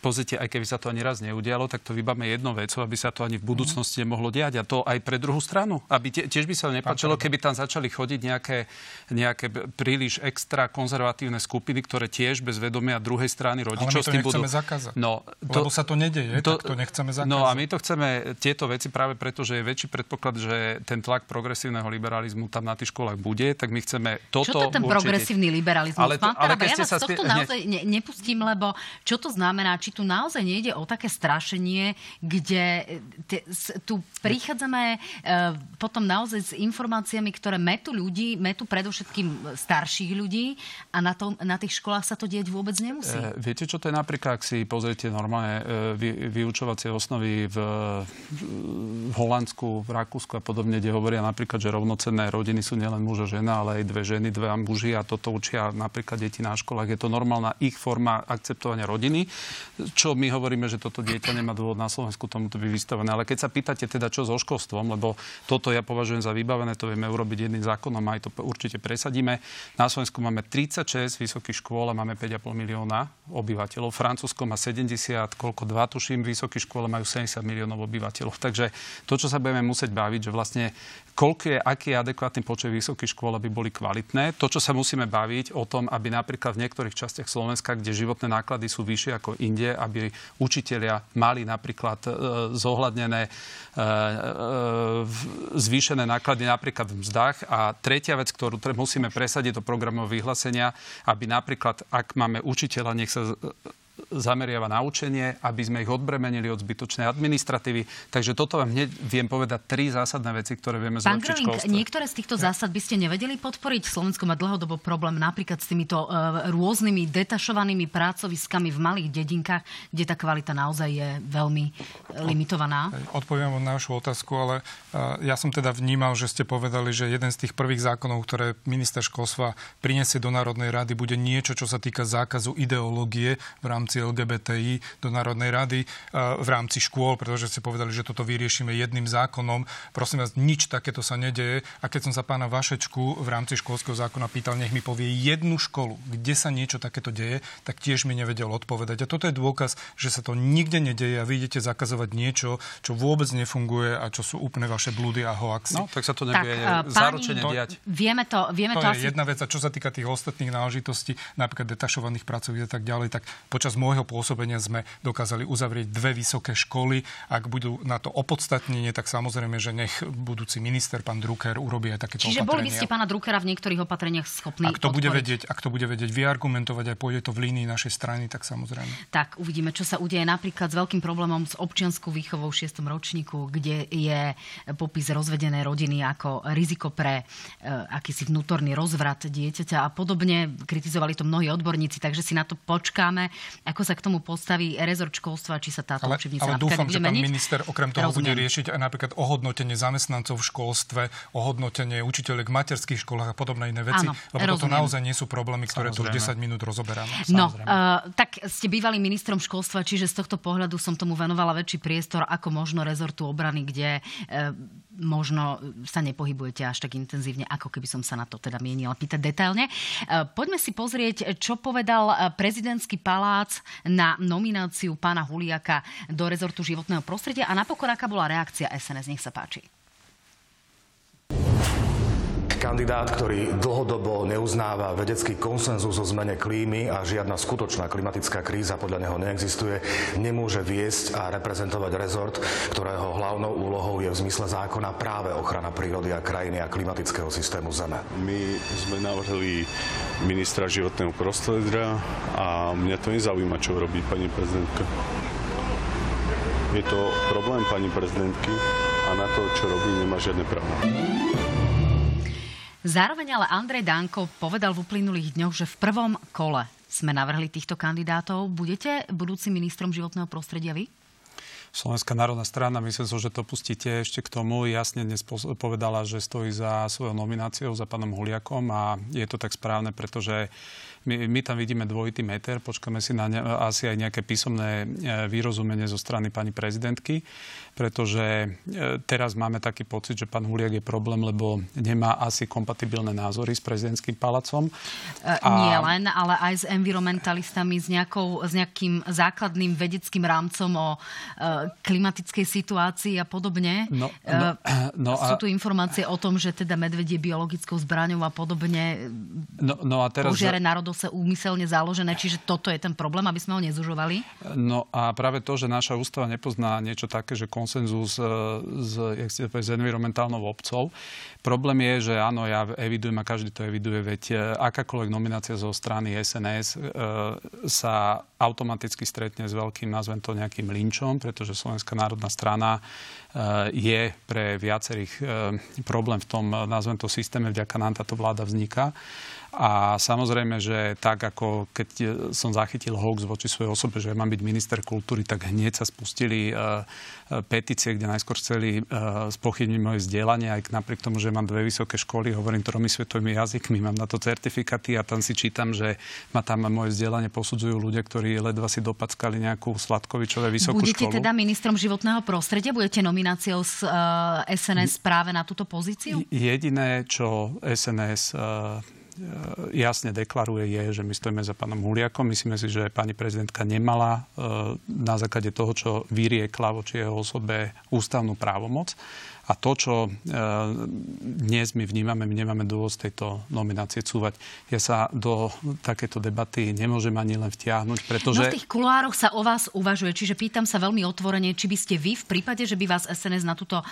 pozrite, aj keby sa to ani raz neudialo, tak to vybáme jednou vecou, aby sa to ani v budúcnosti nemohlo diať. A to aj pre druhú stranu. Aby tie, tiež by sa nepačilo, keby tam začali chodiť nejaké, nejaké príliš extra konzervatívne skupiny, ktoré tiež bez vedomia druhej strany rodičov Ale my to budú... zakázať. No, to, lebo sa to nedeje, to, tak to nechceme zakázať. No a my to chceme, tieto veci práve preto, že je väčší predpoklad, že ten tlak progresívneho liberalizmu tam na tých školách bude, tak my chceme toto Čo to ten určite... progresívny liberalizmus? Ale, to, Pán ale ja vás sa tohto naozaj ne, nepustím strašením, lebo čo to znamená? Či tu naozaj nejde o také strašenie, kde te, tu prichádzame e, potom naozaj s informáciami, ktoré metú ľudí, metú predovšetkým starších ľudí a na, tom, na tých školách sa to dieť vôbec nemusí. E, viete, čo to je napríklad, ak si pozriete normálne e, vy, vyučovacie osnovy v, v Holandsku, v Rakúsku a podobne, kde hovoria napríklad, že rovnocenné rodiny sú nielen muž a žena, ale aj dve ženy, dve muži a toto učia napríklad deti na školách. Je to normálna ich forma akceptovania rodiny, čo my hovoríme, že toto dieťa nemá dôvod na Slovensku tomuto byť vystavené. Ale keď sa pýtate teda, čo so školstvom, lebo toto ja považujem za vybavené, to vieme urobiť jedným zákonom, aj to určite presadíme. Na Slovensku máme 36 vysokých škôl a máme 5,5 milióna obyvateľov. Francúzsko má 70, koľko dva, tuším, vysokých škôl majú 70 miliónov obyvateľov. Takže to, čo sa budeme musieť baviť, že vlastne koľko je, aký je adekvátny počet vysokých škôl, aby boli kvalitné. To, čo sa musíme baviť o tom, aby napríklad v niektorých častiach Slovenska, kde životné náklady sú vyššie ako inde, aby učitelia mali napríklad e, zohľadnené e, e, zvýšené náklady napríklad v mzdách. A tretia vec, ktorú musíme presadiť do programov vyhlásenia, aby napríklad, ak máme učiteľa, nech sa zameriava na učenie, aby sme ich odbremenili od zbytočnej administratívy. Takže toto vám hneď viem povedať tri zásadné veci, ktoré vieme Pán zlepšiť školstve. niektoré z týchto zásad by ste nevedeli podporiť? Slovensko má dlhodobo problém napríklad s týmito uh, rôznymi detašovanými pracoviskami v malých dedinkách, kde tá kvalita naozaj je veľmi limitovaná. Odpoviem na našu otázku, ale uh, ja som teda vnímal, že ste povedali, že jeden z tých prvých zákonov, ktoré minister školstva prinesie do Národnej rady, bude niečo, čo sa týka zákazu ideológie v rámci rámci LGBTI do Národnej rady v rámci škôl, pretože ste povedali, že toto vyriešime jedným zákonom. Prosím vás, nič takéto sa nedeje. A keď som sa pána Vašečku v rámci školského zákona pýtal, nech mi povie jednu školu, kde sa niečo takéto deje, tak tiež mi nevedel odpovedať. A toto je dôkaz, že sa to nikde nedeje a vy idete zakazovať niečo, čo vôbec nefunguje a čo sú úplne vaše blúdy a hoaxy. No, tak sa to nebude tak, záročene diať. Vieme to, vieme to, to je asi... jedna vec. A čo sa týka tých ostatných náležitostí, napríklad detašovaných pracovíc a tak ďalej, tak počas môjho pôsobenia sme dokázali uzavrieť dve vysoké školy. Ak budú na to opodstatnenie, tak samozrejme, že nech budúci minister, pán Drucker, urobí aj takéto Čiže opatrenia. boli by ste pána Druckera v niektorých opatreniach schopní ak to, bude vedieť, ak to bude vedieť vyargumentovať a pôjde to v línii našej strany, tak samozrejme. Tak uvidíme, čo sa udeje napríklad s veľkým problémom s občianskou výchovou v 6. ročníku, kde je popis rozvedenej rodiny ako riziko pre uh, akýsi vnútorný rozvrat dieťaťa a podobne. Kritizovali to mnohí odborníci, takže si na to počkáme, ako sa k tomu postaví rezort školstva, či sa táto ale, učebnica ale dúfam, že pán meniť. minister okrem toho Rozumiem. bude riešiť aj napríklad ohodnotenie zamestnancov v školstve, ohodnotenie učiteľek v materských školách a podobné iné veci. Áno, lebo rozumiem. toto naozaj nie sú problémy, ktoré Samozrejme. tu už 10 minút rozoberáme. No, uh, tak ste bývali ministrom školstva, čiže z tohto pohľadu som tomu venovala väčší priestor ako možno rezortu obrany, kde uh, možno sa nepohybujete až tak intenzívne, ako keby som sa na to teda mienila pýtať detailne. E, poďme si pozrieť, čo povedal e, prezidentský palác na nomináciu pána Huliaka do rezortu životného prostredia a napokon aká bola reakcia SNS. Nech sa páči kandidát, ktorý dlhodobo neuznáva vedecký konsenzus o zmene klímy a žiadna skutočná klimatická kríza podľa neho neexistuje, nemôže viesť a reprezentovať rezort, ktorého hlavnou úlohou je v zmysle zákona práve ochrana prírody a krajiny a klimatického systému Zeme. My sme navrhli ministra životného prostredia a mňa to nezaujíma, čo robí pani prezidentka. Je to problém pani prezidentky a na to, čo robí, nemá žiadne právo. Zároveň ale Andrej Danko povedal v uplynulých dňoch, že v prvom kole sme navrhli týchto kandidátov. Budete budúcim ministrom životného prostredia vy? Slovenská národná strana, myslím že to pustíte ešte k tomu, jasne dnes povedala, že stojí za svojou nomináciou, za pánom Huliakom a je to tak správne, pretože my, my tam vidíme dvojitý meter, počkáme si na ne, asi aj nejaké písomné e, vyrozumenie zo strany pani prezidentky pretože e, teraz máme taký pocit, že pán Huliak je problém, lebo nemá asi kompatibilné názory s prezidentským palacom. E, a... Nie len, ale aj s environmentalistami, s, nejakou, s nejakým základným vedeckým rámcom o e, klimatickej situácii a podobne. No, no, no. Sú tu informácie o tom, že teda medvedie biologickou zbraňou a podobne no, no a teraz... požiare národov sa úmyselne založené, čiže toto je ten problém, aby sme ho nezužovali? No a práve to, že naša ústava nepozná niečo také, že konsenzus z, jak ste povedali, s environmentálnou obcov. Problém je, že áno, ja evidujem a každý to eviduje, veď e, akákoľvek nominácia zo strany SNS e, sa automaticky stretne s veľkým, nazvem to nejakým linčom, pretože Slovenská národná strana e, je pre viacerých problém v tom, nazvem to systéme, vďaka nám táto vláda vzniká. A samozrejme, že tak ako keď som zachytil hoax voči svojej osobe, že mám byť minister kultúry, tak hneď sa spustili petície, kde najskôr chceli spochybniť moje vzdelanie, aj napriek tomu, že mám dve vysoké školy, hovorím tromi svetovými jazykmi, mám na to certifikáty a tam si čítam, že ma tam moje vzdelanie posudzujú ľudia, ktorí ledva si dopackali nejakú Sladkovičové vysokú Budete školu. teda ministrom životného prostredia? Budete nomináciou z uh, SNS práve na túto pozíciu? Jediné, čo SNS uh, E, jasne deklaruje, je, že my stojíme za pánom Huliakom. Myslíme si, že pani prezidentka nemala na základe toho, čo vyriekla voči jeho osobe ústavnú právomoc. A to, čo e, dnes my vnímame, my nemáme dôvod z tejto nominácie cúvať. Ja sa do takéto debaty nemôžem ani len vtiahnuť, pretože... No v tých kuloároch sa o vás uvažuje, čiže pýtam sa veľmi otvorene, či by ste vy v prípade, že by vás SNS na túto e,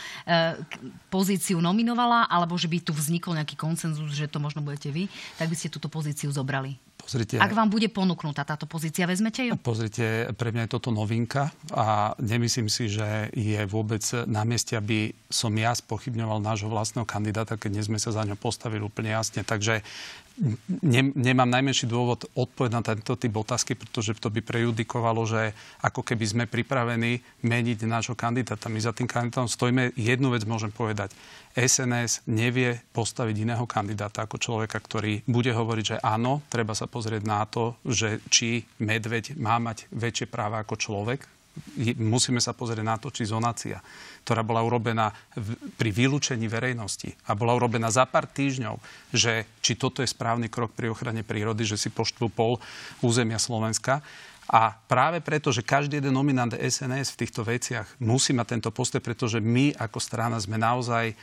pozíciu nominovala, alebo že by tu vznikol nejaký konsenzus, že to možno budete vy, tak by ste túto pozíciu zobrali. Pozrite, Ak vám bude ponúknutá táto pozícia, vezmete ju? Pozrite, pre mňa je toto novinka a nemyslím si, že je vôbec na mieste, aby som ja spochybňoval nášho vlastného kandidáta, keď dnes sme sa za ňo postavili úplne jasne. Takže ne, nemám najmenší dôvod odpovedať na tento typ otázky, pretože to by prejudikovalo, že ako keby sme pripravení meniť nášho kandidáta. My za tým kandidátom stojíme. Jednu vec môžem povedať. SNS nevie postaviť iného kandidáta ako človeka, ktorý bude hovoriť, že áno, treba sa pozrieť na to, že či medveď má mať väčšie práva ako človek. Musíme sa pozrieť na to, či zonácia, ktorá bola urobená v, pri vylúčení verejnosti a bola urobená za pár týždňov, že či toto je správny krok pri ochrane prírody, že si poštvu pol územia Slovenska, a práve preto, že každý jeden nominant SNS v týchto veciach musí mať tento postoj, pretože my ako strana sme naozaj, eh,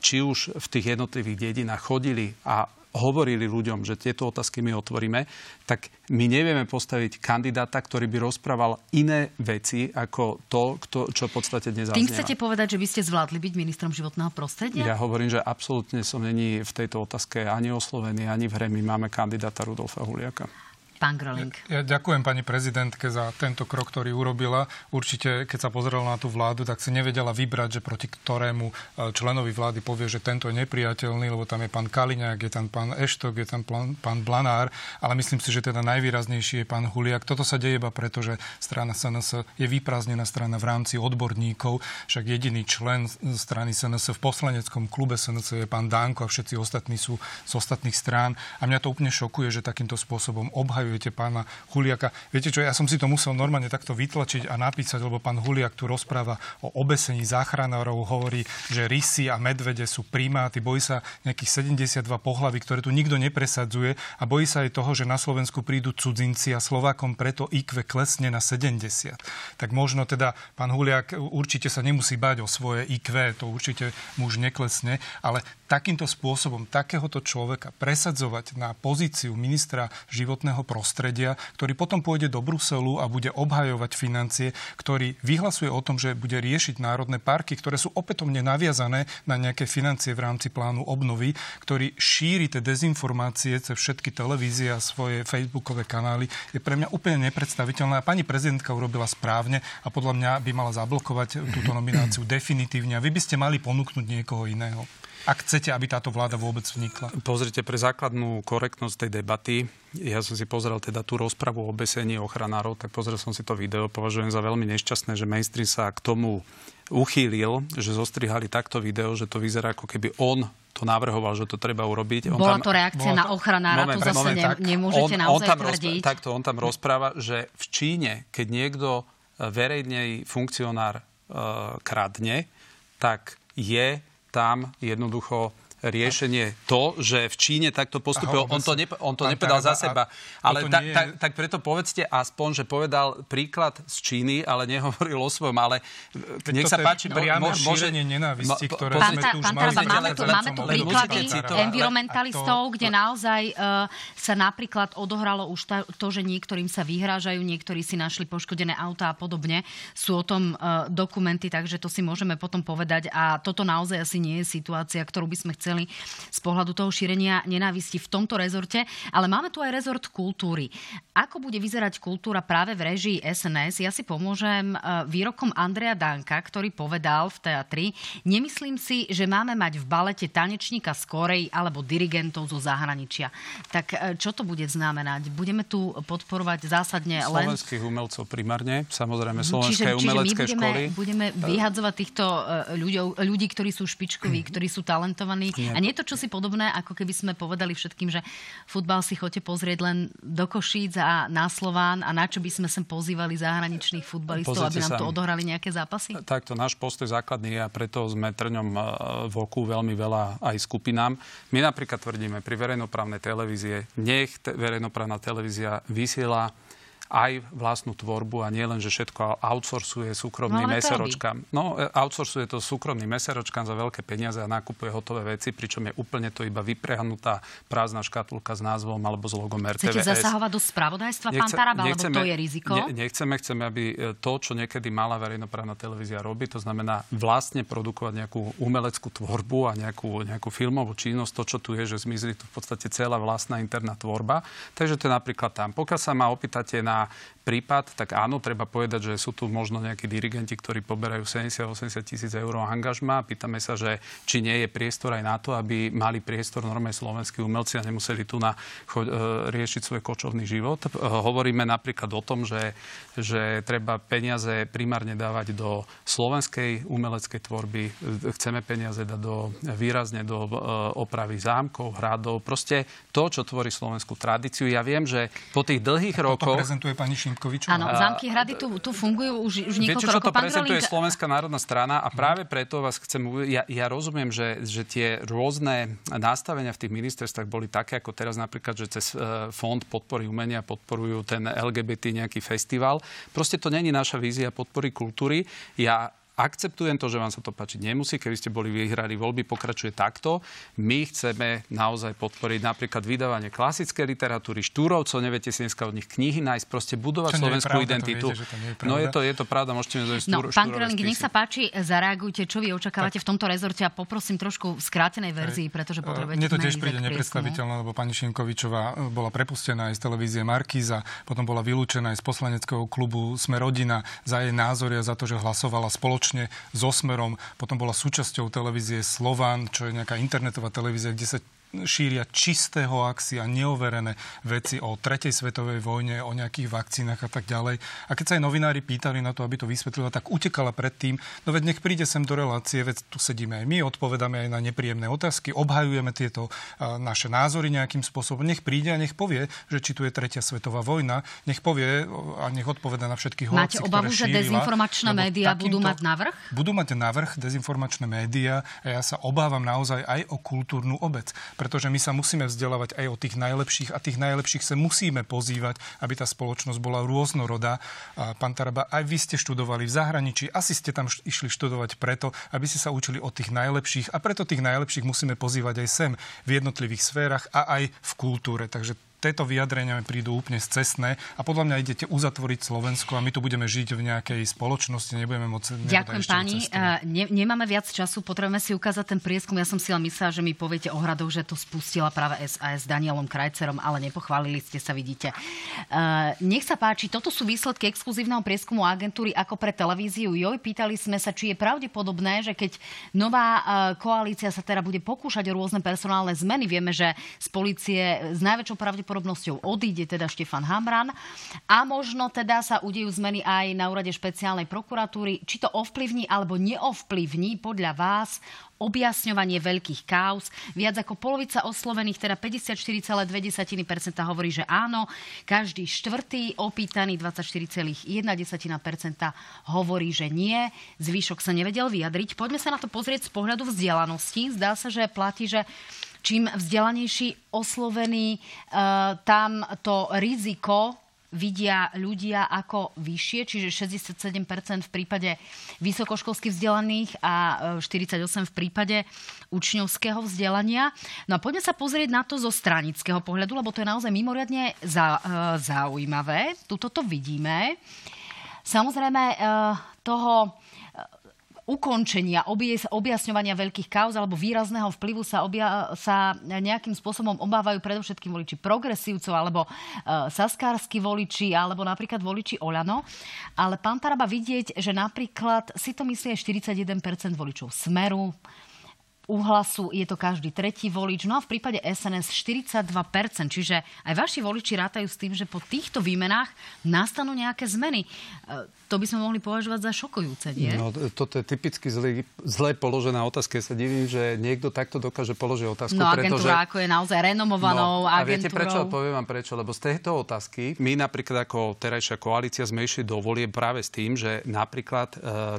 či už v tých jednotlivých dedinách chodili a hovorili ľuďom, že tieto otázky my otvoríme, tak my nevieme postaviť kandidáta, ktorý by rozprával iné veci ako to, kto, čo v podstate dnes Tým chcete povedať, že by ste zvládli byť ministrom životného prostredia? Ja hovorím, že absolútne som není v tejto otázke ani oslovený, ani v hre. My máme kandidáta Rudolfa Huliaka. Pán Groling. Ja, ja ďakujem pani prezidentke za tento krok, ktorý urobila. Určite, keď sa pozrela na tú vládu, tak si nevedela vybrať, že proti ktorému e, členovi vlády povie, že tento je nepriateľný, lebo tam je pán Kaliňák, je tam pán Eštok, je tam pán, pán Blanár, ale myslím si, že teda najvýraznejší je pán Huliak. Toto sa deje iba preto, že strana SNS je vyprázdnená strana v rámci odborníkov, však jediný člen strany SNS v poslaneckom klube SNS je pán Dánko a všetci ostatní sú z ostatných strán. A mňa to úplne šokuje, že takýmto spôsobom obhajú obhajujete pána Huliaka. Viete čo, ja som si to musel normálne takto vytlačiť a napísať, lebo pán Huliak tu rozpráva o obesení záchranárov, hovorí, že rysy a medvede sú primáty, bojí sa nejakých 72 pohlavy, ktoré tu nikto nepresadzuje a bojí sa aj toho, že na Slovensku prídu cudzinci a Slovákom preto IQ klesne na 70. Tak možno teda pán Huliak určite sa nemusí báť o svoje IQ, to určite muž neklesne, ale takýmto spôsobom takéhoto človeka presadzovať na pozíciu ministra životného prostredia, ktorý potom pôjde do Bruselu a bude obhajovať financie, ktorý vyhlasuje o tom, že bude riešiť národné parky, ktoré sú opätovne naviazané na nejaké financie v rámci plánu obnovy, ktorý šíri tie dezinformácie cez všetky televízie a svoje facebookové kanály, je pre mňa úplne nepredstaviteľné. A pani prezidentka urobila správne a podľa mňa by mala zablokovať túto nomináciu definitívne. A vy by ste mali ponúknuť niekoho iného ak chcete, aby táto vláda vôbec vznikla? Pozrite, pre základnú korektnosť tej debaty, ja som si pozrel teda tú rozpravu o obesení ochranárov, tak pozrel som si to video, považujem za veľmi nešťastné, že mainstream sa k tomu uchýlil, že zostrihali takto video, že to vyzerá ako keby on to navrhoval, že to treba urobiť. On Bola tam, to reakcia to... na ochranára, moment, to zase moment, ne, nemôžete on, naozaj on tam tvrdiť. Rozpráva, takto on tam rozpráva, že v Číne, keď niekto e, verejný funkcionár uh, kradne, tak je tam jednoducho riešenie to, že v Číne takto postupil. On to, nepo, on to nepovedal za seba. Ale ta, je... tak, tak preto povedzte aspoň, že povedal príklad z Číny, ale nehovoril o svojom. Ale nech sa páči... Priame môže... nenávisti, ktoré pán, sme tu už mali. Máme tu, máme tu príklady environmentalistov, kde naozaj uh, sa napríklad odohralo už to, že niektorým sa vyhrážajú, niektorí si našli poškodené auta a podobne. Sú o tom uh, dokumenty, takže to si môžeme potom povedať. A toto naozaj asi nie je situácia, ktorú by sme chceli chceli z pohľadu toho šírenia nenávisti v tomto rezorte. Ale máme tu aj rezort kultúry. Ako bude vyzerať kultúra práve v režii SNS? Ja si pomôžem e, výrokom Andreja Danka, ktorý povedal v teatri, nemyslím si, že máme mať v balete tanečníka z Korei alebo dirigentov zo zahraničia. Tak e, čo to bude znamenať? Budeme tu podporovať zásadne len... Slovenských umelcov primárne, samozrejme slovenské čiže, umelecké čiže my budeme, školy. budeme vyhadzovať týchto e, ľudí, ľudí, ktorí sú špičkoví, ktorí sú talentovaní, A nie je to čosi podobné, ako keby sme povedali všetkým, že futbal si chodte pozrieť len do Košíc a na Slován a na čo by sme sem pozývali zahraničných futbalistov, Pozrite aby nám sa, tu odohrali nejaké zápasy? Takto náš postoj základný je a preto sme trňom e, v oku veľmi veľa aj skupinám. My napríklad tvrdíme pri verejnoprávnej televízie, nech verejnoprávna televízia vysiela aj vlastnú tvorbu a nie len, že všetko outsourcuje súkromným no, meseročkám. No, e, outsourcuje to súkromným meseročkám za veľké peniaze a nakupuje hotové veci, pričom je úplne to iba vyprehnutá prázdna škatulka s názvom alebo s logom RTVS. Chcete zasahovať do spravodajstva, Nechce, pán Taraba, nechceme, lebo to je riziko? Ne, nechceme, chceme, aby e, to, čo niekedy mala verejnoprávna televízia robí, to znamená vlastne produkovať nejakú umeleckú tvorbu a nejakú, nejakú filmovú činnosť, to, čo tu je, že zmizli tu v podstate celá vlastná interná tvorba. Takže to je napríklad tam. Pokiaľ sa ma opýtate na prípad, tak áno, treba povedať, že sú tu možno nejakí dirigenti, ktorí poberajú 70-80 tisíc eur angažma. Pýtame sa, že či nie je priestor aj na to, aby mali priestor normálne slovenskí umelci a nemuseli tu na cho- e, riešiť svoj kočovný život. E, hovoríme napríklad o tom, že, že treba peniaze primárne dávať do slovenskej umeleckej tvorby. Chceme peniaze dať do, výrazne do e, opravy zámkov, hradov. Proste to, čo tvorí slovenskú tradíciu. Ja viem, že po tých dlhých rokoch... prezentuje pani Šimkovičová. Áno, zámky hrady tu, tu fungujú už, už niekoľko Viete, čo rokov. to prezentuje Grolink... Slovenská národná strana a práve preto vás chcem... Ja, ja rozumiem, že, že tie rôzne nastavenia v tých ministerstvách boli také, ako teraz napríklad, že cez uh, fond podpory umenia podporujú ten LGBT nejaký festival. Proste to není naša vízia podpory kultúry. Ja Akceptujem to, že vám sa to páčiť nemusí. Keby ste boli vyhrali voľby, pokračuje takto. My chceme naozaj podporiť napríklad vydávanie klasickej literatúry, štúrovcov, neviete si dneska od nich knihy nájsť, proste budovať slovenskú pravda, identitu. Viete, no je to, je to pravda, môžete mi no, Pán Kroling, nech sa páči, zareagujte, čo vy očakávate tak. v tomto rezorte a poprosím trošku v skrátenej verzii, pretože potrebujete Mne to tiež príde nepredstaviteľné, lebo pani Šimkovičová e, bola prepustená aj z televízie Markíza, potom bola vylúčená aj z poslaneckého klubu Sme rodina za jej názory a za to, že hlasovala spoločne spoločne so Smerom. Potom bola súčasťou televízie Slovan, čo je nejaká internetová televízia, kde sa šíria čisté hoaxy a neoverené veci o tretej svetovej vojne, o nejakých vakcínach a tak ďalej. A keď sa aj novinári pýtali na to, aby to vysvetlila, tak utekala predtým. No veď nech príde sem do relácie, veď tu sedíme aj my, odpovedáme aj na nepríjemné otázky, obhajujeme tieto naše názory nejakým spôsobom. Nech príde a nech povie, že či tu je tretia svetová vojna, nech povie a nech odpoveda na všetky hoaxy, Máte obavu, že dezinformačné médiá budú mať navrh? Budú mať navrh dezinformačné médiá a ja sa obávam naozaj aj o kultúrnu obec pretože my sa musíme vzdelávať aj o tých najlepších a tých najlepších sa musíme pozývať, aby tá spoločnosť bola rôznorodá. Pán Taraba, aj vy ste študovali v zahraničí, asi ste tam išli študovať preto, aby ste sa učili o tých najlepších a preto tých najlepších musíme pozývať aj sem v jednotlivých sférach a aj v kultúre. Takže tieto vyjadrenia mi prídu úplne scestné a podľa mňa idete uzatvoriť Slovensko a my tu budeme žiť v nejakej spoločnosti, nebudeme môcť... Ďakujem pani. Ne, nemáme viac času, potrebujeme si ukázať ten prieskum. Ja som si myslela, že mi poviete o hradoch, že to spustila práve SAS s Danielom Krajcerom, ale nepochválili ste sa, vidíte. Uh, nech sa páči, toto sú výsledky exkluzívneho prieskumu agentúry ako pre televíziu JOJ. Pýtali sme sa, či je pravdepodobné, že keď nová uh, koalícia sa teda bude pokúšať o rôzne personálne zmeny, vieme, že z policie s najväčšou pravdepodobnosťou pravdepodobnosťou odíde teda Štefan Hamran a možno teda sa udejú zmeny aj na úrade špeciálnej prokuratúry. Či to ovplyvní alebo neovplyvní podľa vás objasňovanie veľkých kauz. Viac ako polovica oslovených, teda 54,2% hovorí, že áno. Každý štvrtý opýtaný, 24,1% hovorí, že nie. Zvyšok sa nevedel vyjadriť. Poďme sa na to pozrieť z pohľadu vzdelanosti. Zdá sa, že platí, že čím vzdelanejší oslovený, uh, tam to riziko vidia ľudia ako vyššie, čiže 67% v prípade vysokoškolských vzdelaných a 48% e, v prípade učňovského vzdelania. No a poďme sa pozrieť na to zo stranického pohľadu, lebo to je naozaj mimoriadne e, zaujímavé. Tuto to vidíme. Samozrejme, e, toho ukončenia, objasňovania veľkých kauz alebo výrazného vplyvu sa, obja- sa nejakým spôsobom obávajú predovšetkým voliči progresívcov alebo e, saskársky voliči alebo napríklad voliči Olano. Ale pán Taraba vidieť, že napríklad si to myslí aj 41% voličov Smeru, u hlasu je to každý tretí volič, no a v prípade SNS 42%, čiže aj vaši voliči rátajú s tým, že po týchto výmenách nastanú nejaké zmeny. E, to by sme mohli považovať za šokujúce, nie? No, toto je typicky zlý, zle položená otázka. Ja sa divím, že niekto takto dokáže položiť otázku. No agentúra pretože... ako je naozaj renomovanou no, agentúrou. A viete prečo? Poviem vám prečo. Lebo z tejto otázky my napríklad ako terajšia koalícia sme išli do volie práve s tým, že napríklad e,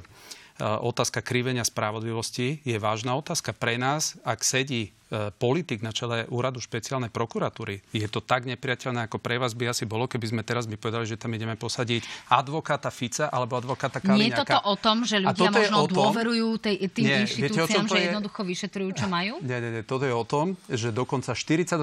otázka krivenia spravodlivosti je vážna otázka pre nás, ak sedí eh, politik na čele úradu špeciálnej prokuratúry. Je to tak nepriateľné, ako pre vás by asi bolo, keby sme teraz by povedali, že tam ideme posadiť advokáta Fica alebo advokáta Kaliňaka. Nie je toto o tom, že ľudia možno tom, dôverujú tej, tým nie, inštitúciám, viete, že je... jednoducho vyšetrujú, čo majú? Nie, nie, nie. Toto je o tom, že dokonca 42%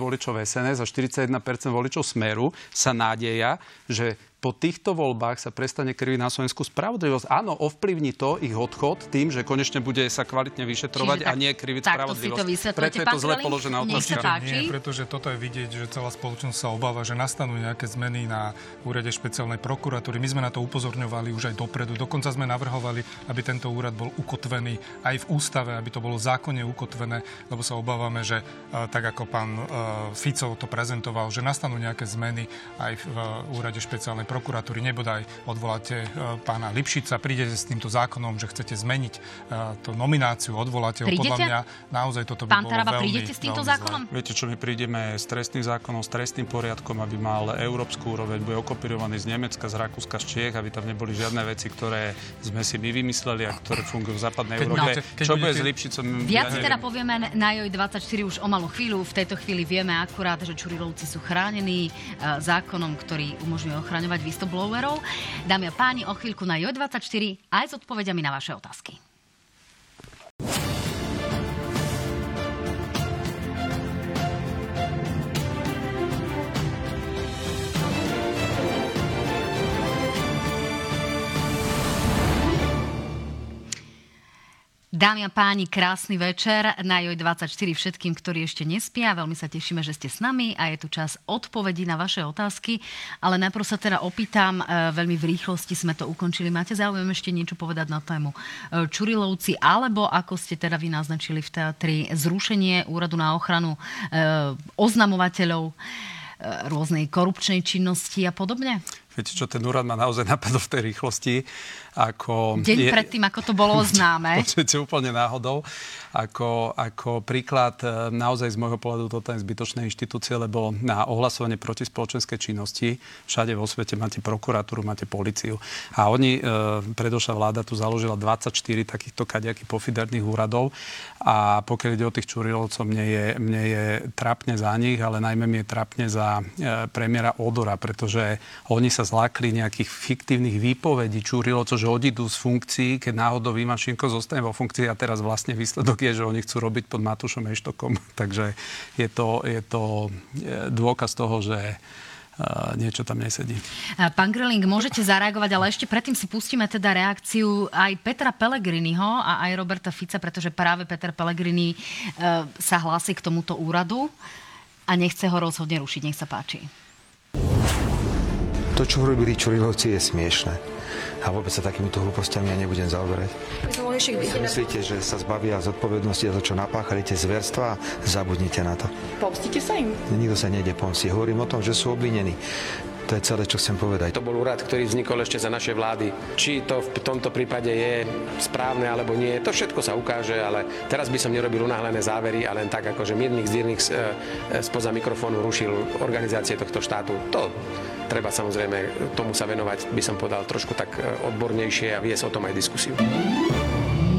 voličov SNS a 41% voličov Smeru sa nádeja, že po týchto voľbách sa prestane kriviť na Slovensku spravodlivosť. Áno, ovplyvní to ich odchod tým, že konečne bude sa kvalitne vyšetrovať Čiže a nie kriviť spravodlivosť. Preto je to zle položená otázka. Nie, pretože toto je vidieť, že celá spoločnosť sa obáva, že nastanú nejaké zmeny na úrade špeciálnej prokuratúry. My sme na to upozorňovali už aj dopredu. Dokonca sme navrhovali, aby tento úrad bol ukotvený aj v ústave, aby to bolo zákonne ukotvené, lebo sa obávame, že e, tak ako pán e, Fico to prezentoval, že nastanú nejaké zmeny aj v úrade špeciálnej prokuratúry, nebodaj odvoláte e, pána Lipšica, prídete s týmto zákonom, že chcete zmeniť e, tú nomináciu, odvoláte ho. Podľa mňa naozaj toto by Pán bolo Taraba, veľmi, prídete s týmto zákonom? Zle. Viete čo, my prídeme s trestným zákonom, s trestným poriadkom, aby mal európsku úroveň, bude okopírovaný z Nemecka, z Rakúska, z Čiech, aby tam neboli žiadne veci, ktoré sme si my vymysleli a ktoré fungujú v západnej keď Európe. No, keď čo bude s Lipšicom? Viac ja teda povieme na JOJ 24 už o malú chvíľu. V tejto chvíli vieme akurát, že Čurilovci sú chránení e, zákonom, ktorý umožňuje ochraňovať whistleblowerov. Dámy a páni, o chvíľku na Jo24 aj s odpovediami na vaše otázky. Dámy a páni, krásny večer na JOJ24 všetkým, ktorí ešte nespia. Veľmi sa tešíme, že ste s nami a je tu čas odpovedí na vaše otázky. Ale najprv sa teda opýtam, e, veľmi v rýchlosti sme to ukončili. Máte záujem ešte niečo povedať na tému e, Čurilovci, alebo ako ste teda vy naznačili v teatri, zrušenie úradu na ochranu e, oznamovateľov rôznej korupčnej činnosti a podobne? Viete čo, ten úrad ma naozaj napadol v tej rýchlosti. Ako Deň je, predtým, ako to bolo známe. Počujete úplne náhodou. Ako, ako príklad, e, naozaj z môjho pohľadu toto je zbytočné inštitúcie, lebo na ohlasovanie proti spoločenskej činnosti všade vo svete máte prokuratúru, máte policiu. A oni, e, predošla vláda tu založila 24 takýchto kadejakých pofiderných úradov a pokiaľ ide o tých Čurilovcov, mne je, mne je trapne za nich, ale najmä mi je trapne za e, premiéra Odora, pretože oni sa zlákli nejakých fiktívnych výpovedí Čurilovcov, že odídu z funkcií, keď náhodou Výmašinko zostane vo funkcii a teraz vlastne výsledok je, že oni chcú robiť pod Matúšom Eštokom. Takže je to, je to e, dôkaz toho, že e, niečo tam nesedí. Pán Greling, môžete zareagovať, ale ešte predtým si pustíme teda reakciu aj Petra Pellegriniho a aj Roberta Fica, pretože práve Peter Pellegrini e, sa hlási k tomuto úradu a nechce ho rozhodne rušiť. Nech sa páči. To, čo robili Čurilovci, je smiešne. A vôbec sa takýmito hlúpostiami ja nebudem zaoberať. Myslíte, že sa zbavia zodpovednosti za to, čo napáchali tie zverstva? Zabudnite na to. Pomstíte sa im? Nikto sa nejde pomstiť. Hovorím o tom, že sú obvinení. To je celé, čo chcem povedať. To bol úrad, ktorý vznikol ešte za našej vlády. Či to v tomto prípade je správne alebo nie, to všetko sa ukáže, ale teraz by som nerobil unáhlené závery a len tak, akože miernych zdírnych e, spoza mikrofónu rušil organizácie tohto štátu. To treba samozrejme tomu sa venovať, by som povedal, trošku tak e, odbornejšie a viesť o tom aj diskusiu.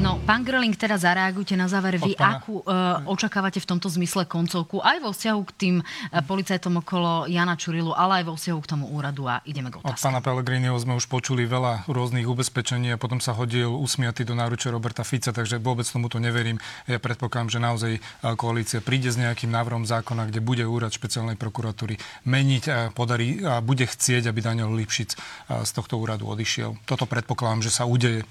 No, pán Gröling, teda zareagujte na záver. Vy akú uh, očakávate v tomto zmysle koncovku aj vo vzťahu k tým uh, policajtom okolo Jana Čurilu, ale aj vo vzťahu k tomu úradu a ideme k otázke. Od pána Pellegriniho sme už počuli veľa rôznych ubezpečení a potom sa hodil usmiatý do náručia Roberta Fica, takže vôbec tomuto neverím. Ja predpokladám, že naozaj koalícia príde s nejakým návrhom zákona, kde bude úrad špeciálnej prokuratúry meniť a, podarí, a bude chcieť, aby Daniel Lipšic z tohto úradu odišiel. Toto predpokladám, že sa udeje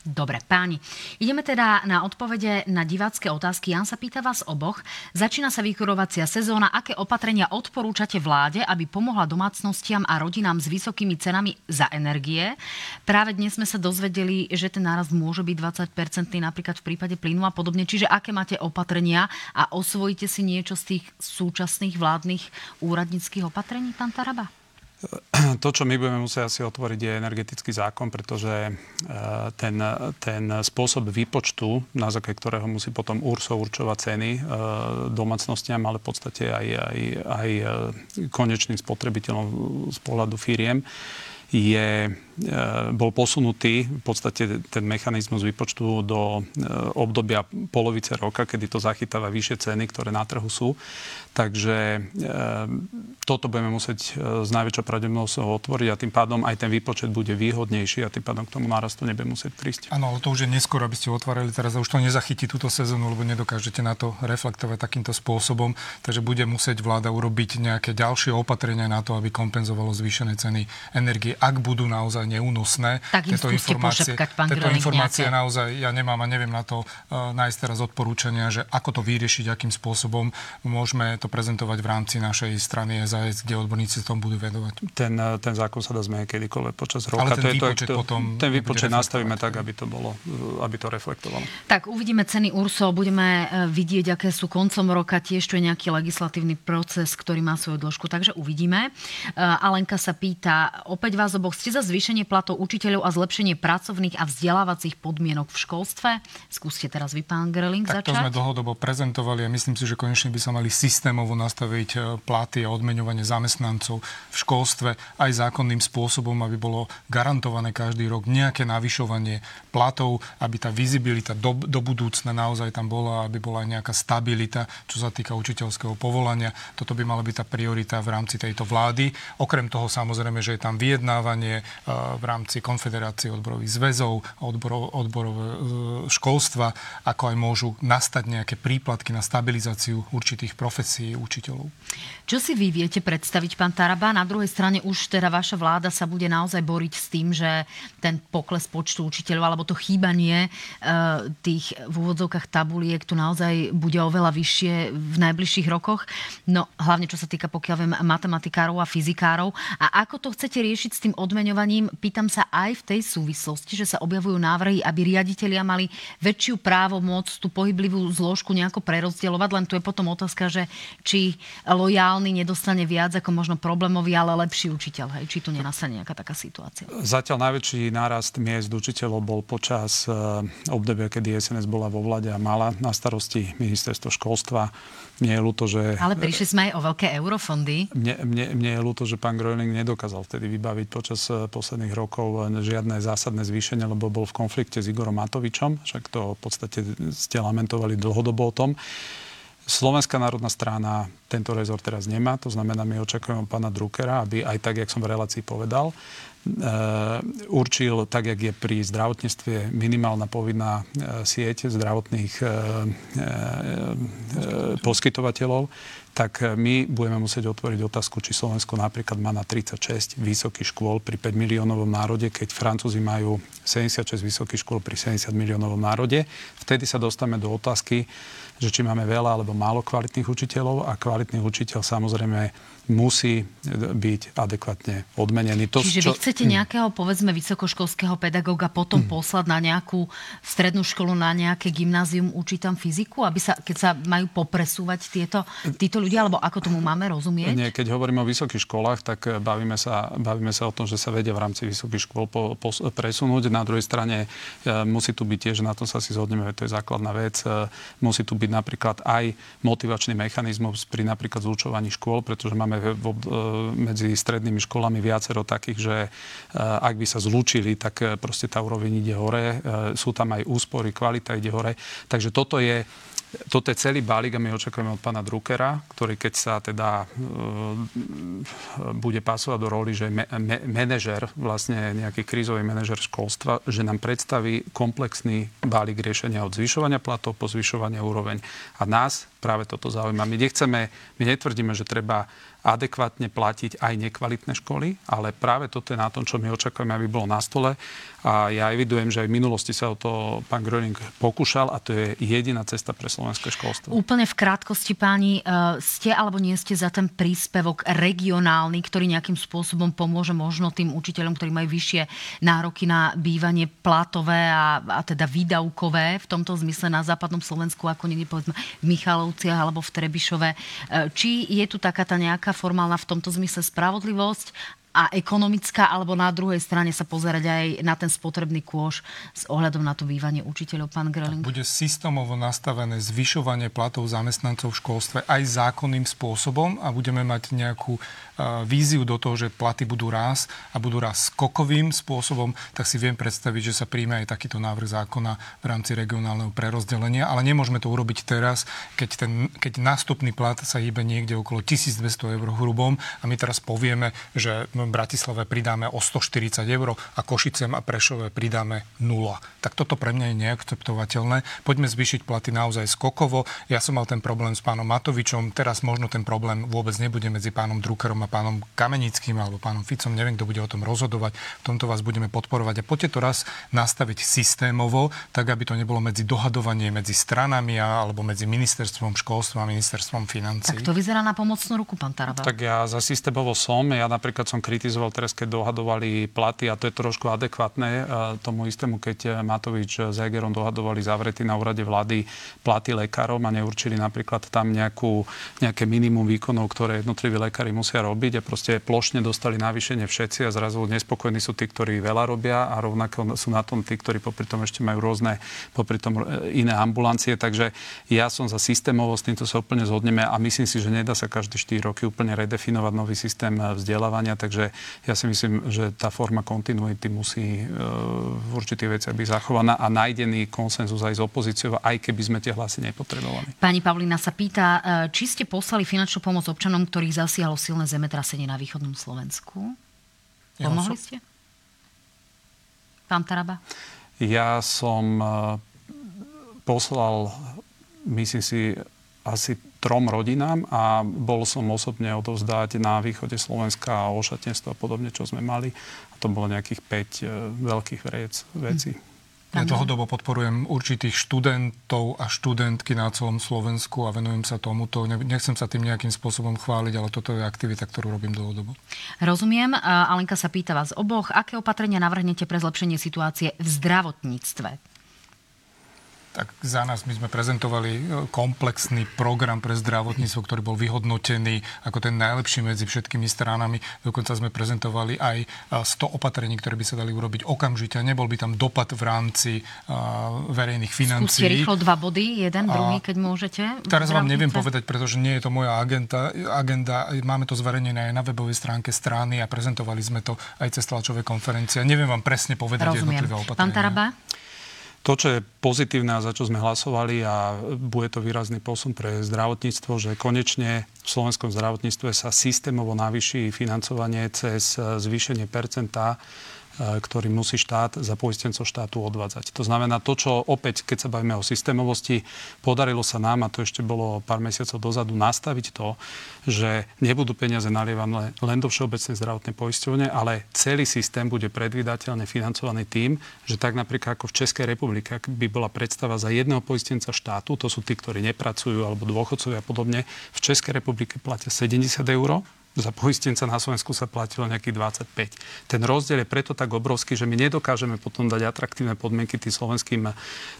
Dobre, páni. Ideme teda na odpovede na divácké otázky. Jan sa pýta vás oboch. Začína sa vykurovacia sezóna. Aké opatrenia odporúčate vláde, aby pomohla domácnostiam a rodinám s vysokými cenami za energie? Práve dnes sme sa dozvedeli, že ten náraz môže byť 20-percentný napríklad v prípade plynu a podobne. Čiže aké máte opatrenia a osvojíte si niečo z tých súčasných vládnych úradníckých opatrení, pán Taraba? To, čo my budeme musieť asi otvoriť, je energetický zákon, pretože e, ten, ten spôsob výpočtu, na základe ktorého musí potom URSO určovať ceny e, domácnostiam, ale v podstate aj, aj, aj e, konečným spotrebiteľom z pohľadu firiem, je bol posunutý v podstate ten mechanizmus výpočtu do obdobia polovice roka, kedy to zachytáva vyššie ceny, ktoré na trhu sú. Takže e, toto budeme musieť s najväčšou pravdepodobnosťou otvoriť a tým pádom aj ten výpočet bude výhodnejší a tým pádom k tomu nárastu nebude musieť prísť. Áno, ale to už je neskôr, aby ste otvárali teraz a už to nezachytí túto sezónu, lebo nedokážete na to reflektovať takýmto spôsobom. Takže bude musieť vláda urobiť nejaké ďalšie opatrenia na to, aby kompenzovalo zvýšené ceny energie, ak budú naozaj neúnosné. Tak tieto informácie, pošepkať, pán tieto informácie nejaké. naozaj ja nemám a neviem na to uh, nájsť teraz odporúčania, že ako to vyriešiť, akým spôsobom môžeme to prezentovať v rámci našej strany SAS, kde odborníci tom budú vedovať. Ten, e, ten zákon sa dá zmeniť kedykoľvek počas roka. Ale ten to výpočet to, potom ten výpočet nastavíme tak, aby to bolo, e, aby to reflektovalo. Tak uvidíme ceny URSO, budeme vidieť, aké sú koncom roka, tiež to je nejaký legislatívny proces, ktorý má svoju dĺžku, takže uvidíme. Alenka sa pýta, opäť vás oboch, ste za zvýšenie platov učiteľov a zlepšenie pracovných a vzdelávacích podmienok v školstve. Skúste teraz vy, pán Greling, tak začať. to sme dlhodobo prezentovali a myslím si, že konečne by sa mali systémovo nastaviť e, platy a odmeňovanie zamestnancov v školstve aj zákonným spôsobom, aby bolo garantované každý rok nejaké navyšovanie platov, aby tá vizibilita do, do budúcna naozaj tam bola, aby bola nejaká stabilita, čo sa týka učiteľského povolania. Toto by mala byť tá priorita v rámci tejto vlády. Okrem toho samozrejme, že je tam vyjednávanie, e, v rámci Konfederácie odborových zväzov, odborov, odborové e, školstva, ako aj môžu nastať nejaké príplatky na stabilizáciu určitých profesí učiteľov. Čo si vy viete predstaviť, pán Taraba? Na druhej strane už teda vaša vláda sa bude naozaj boriť s tým, že ten pokles počtu učiteľov alebo to chýbanie e, tých v úvodzovkách tabuliek tu naozaj bude oveľa vyššie v najbližších rokoch. No hlavne čo sa týka, pokiaľ viem, matematikárov a fyzikárov. A ako to chcete riešiť s tým odmeňovaním? Pýtam sa aj v tej súvislosti, že sa objavujú návrhy, aby riaditeľia mali väčšiu právo môcť tú pohyblivú zložku nejako prerozdielovať. Len tu je potom otázka, že či normálny nedostane viac ako možno problémový, ale lepší učiteľ. Hej? Či tu nenastane nejaká taká situácia? Zatiaľ najväčší nárast miest učiteľov bol počas e, obdobia, kedy SNS bola vo vlade a mala na starosti ministerstvo školstva. Mne je ľúto, že... Ale prišli sme aj o veľké eurofondy. Mne, mne, mne je ľúto, že pán Gröning nedokázal vtedy vybaviť počas e, posledných rokov žiadne zásadné zvýšenie, lebo bol v konflikte s Igorom Matovičom. Však to v podstate ste lamentovali dlhodobo o tom. Slovenská národná strana tento rezort teraz nemá, to znamená, my očakujeme pána Druckera, aby aj tak, jak som v relácii povedal, Uh, určil, tak jak je pri zdravotníctve minimálna povinná uh, sieť zdravotných uh, poskytovateľov, tak my budeme musieť otvoriť otázku, či Slovensko napríklad má na 36 vysokých škôl pri 5 miliónovom národe, keď Francúzi majú 76 vysokých škôl pri 70 miliónovom národe. Vtedy sa dostaneme do otázky, že či máme veľa alebo málo kvalitných učiteľov a kvalitný učiteľ samozrejme musí byť adekvátne odmenený. To, Čiže čo... vy chcete nejakého, povedzme, vysokoškolského pedagóga potom mm. poslať na nejakú strednú školu, na nejaké gymnázium, učiť tam fyziku, aby sa, keď sa majú popresúvať tieto, títo ľudia, alebo ako tomu máme rozumieť? Nie, keď hovoríme o vysokých školách, tak bavíme sa, bavíme sa o tom, že sa vedia v rámci vysokých škôl po, po, presunúť. Na druhej strane e, musí tu byť tiež, na tom sa si zhodneme, to je základná vec, e, musí tu byť napríklad aj motivačný mechanizmus pri napríklad zlučovaní škôl, pretože máme v, e, medzi strednými školami viacero takých, že ak by sa zlúčili, tak proste tá úroveň ide hore. Sú tam aj úspory, kvalita ide hore. Takže toto je toto je celý balík a my očakujeme od pána Druckera, ktorý keď sa teda e, bude pasovať do roli, že me, me, manažer, vlastne nejaký krízový manažer školstva, že nám predstaví komplexný balík riešenia od zvyšovania platov po zvyšovanie úroveň. A nás práve toto zaujíma. My nechceme, my netvrdíme, že treba adekvátne platiť aj nekvalitné školy, ale práve toto je na tom, čo my očakávame, aby bolo na stole. A ja evidujem, že aj v minulosti sa o to pán Gröning pokúšal a to je jediná cesta pre slovenské školstvo. Úplne v krátkosti, páni, e, ste alebo nie ste za ten príspevok regionálny, ktorý nejakým spôsobom pomôže možno tým učiteľom, ktorí majú vyššie nároky na bývanie platové a, a teda výdavkové v tomto zmysle na západnom Slovensku, ako niekde povedzme v Michalovciach alebo v Trebišove. E, či je tu taká tá nejaká formálna v tomto zmysle spravodlivosť a ekonomická, alebo na druhej strane sa pozerať aj na ten spotrebný kôž s ohľadom na to bývanie učiteľov, pán Greling? Bude systémovo nastavené zvyšovanie platov zamestnancov v školstve aj zákonným spôsobom a budeme mať nejakú víziu do toho, že platy budú rásť a budú rásť skokovým spôsobom, tak si viem predstaviť, že sa príjme aj takýto návrh zákona v rámci regionálneho prerozdelenia, ale nemôžeme to urobiť teraz, keď, ten, keď nástupný plat sa hýbe niekde okolo 1200 eur hrubom a my teraz povieme, že v Bratislave pridáme o 140 eur a Košicem a Prešove pridáme 0. Tak toto pre mňa je neakceptovateľné. Poďme zvýšiť platy naozaj skokovo. Ja som mal ten problém s pánom Matovičom, teraz možno ten problém vôbec nebude medzi pánom Druckerom a pánom Kamenickým alebo pánom Ficom, neviem, kto bude o tom rozhodovať. V tomto vás budeme podporovať. A poďte to raz nastaviť systémovo, tak aby to nebolo medzi dohadovanie medzi stranami alebo medzi ministerstvom školstva a ministerstvom financí. Tak to vyzerá na pomocnú ruku, pán Taraba. Tak ja za systémovo som. Ja napríklad som kritizoval teraz, keď dohadovali platy a to je trošku adekvátne e, tomu istému, keď Matovič s Egerom dohadovali zavretí na úrade vlády platy lekárom a neurčili napríklad tam nejakú, nejaké minimum výkonov, ktoré jednotliví lekári musia robiť robiť a proste plošne dostali navýšenie všetci a zrazu nespokojní sú tí, ktorí veľa robia a rovnako sú na tom tí, ktorí popri tom ešte majú rôzne popri tom e, iné ambulancie. Takže ja som za systémovo, s týmto sa úplne zhodneme a myslím si, že nedá sa každé 4 roky úplne redefinovať nový systém e, vzdelávania, takže ja si myslím, že tá forma kontinuity musí e, v určitých veciach byť zachovaná a nájdený konsenzus aj s opozíciou, aj keby sme tie hlasy nepotrebovali. Pani Pavlina sa pýta, či ste poslali finančnú pomoc občanom, ktorých zasiahlo silné zeme zemetrasenie na východnom Slovensku. Pomohli ste? Pán Taraba? Ja som eh, poslal, myslím si, asi trom rodinám a bol som osobne odovzdať na východe Slovenska ošatenstvo a podobne, čo sme mali. A to bolo nejakých 5 eh, veľkých vec, vecí. Hm. Ja dlhodobo podporujem určitých študentov a študentky na celom Slovensku a venujem sa tomuto. Nechcem sa tým nejakým spôsobom chváliť, ale toto je aktivita, ktorú robím dlhodobo. Rozumiem. Alenka sa pýta vás oboch, aké opatrenia navrhnete pre zlepšenie situácie v zdravotníctve? Tak za nás my sme prezentovali e, komplexný program pre zdravotníctvo, ktorý bol vyhodnotený ako ten najlepší medzi všetkými stranami. Dokonca sme prezentovali aj 100 e, opatrení, ktoré by sa dali urobiť okamžite. Nebol by tam dopad v rámci uh, verejných financií. Skúste rýchlo dva body, jeden, a druhý, keď môžete. Teraz vám neviem povedať, pretože nie je to moja agenda. agenda. Máme to zverejnené aj na webovej stránke strany a prezentovali sme to aj cez tlačové konferencie. Neviem vám presne povedať Rozumiem. jednotlivé opatrenia. Pán Taraba? To, čo je pozitívne a za čo sme hlasovali a bude to výrazný posun pre zdravotníctvo, že konečne v slovenskom zdravotníctve sa systémovo navýši financovanie cez zvýšenie percenta ktorý musí štát za poistencov štátu odvádzať. To znamená to, čo opäť, keď sa bavíme o systémovosti, podarilo sa nám, a to ešte bolo pár mesiacov dozadu, nastaviť to, že nebudú peniaze nalievané len do Všeobecnej zdravotnej poisťovne, ale celý systém bude predvydateľne financovaný tým, že tak napríklad ako v Českej republike, ak by bola predstava za jedného poistenca štátu, to sú tí, ktorí nepracujú alebo dôchodcovia a podobne, v Českej republike platia 70 eur za poistenca na Slovensku sa platilo nejakých 25. Ten rozdiel je preto tak obrovský, že my nedokážeme potom dať atraktívne podmienky tým slovenským,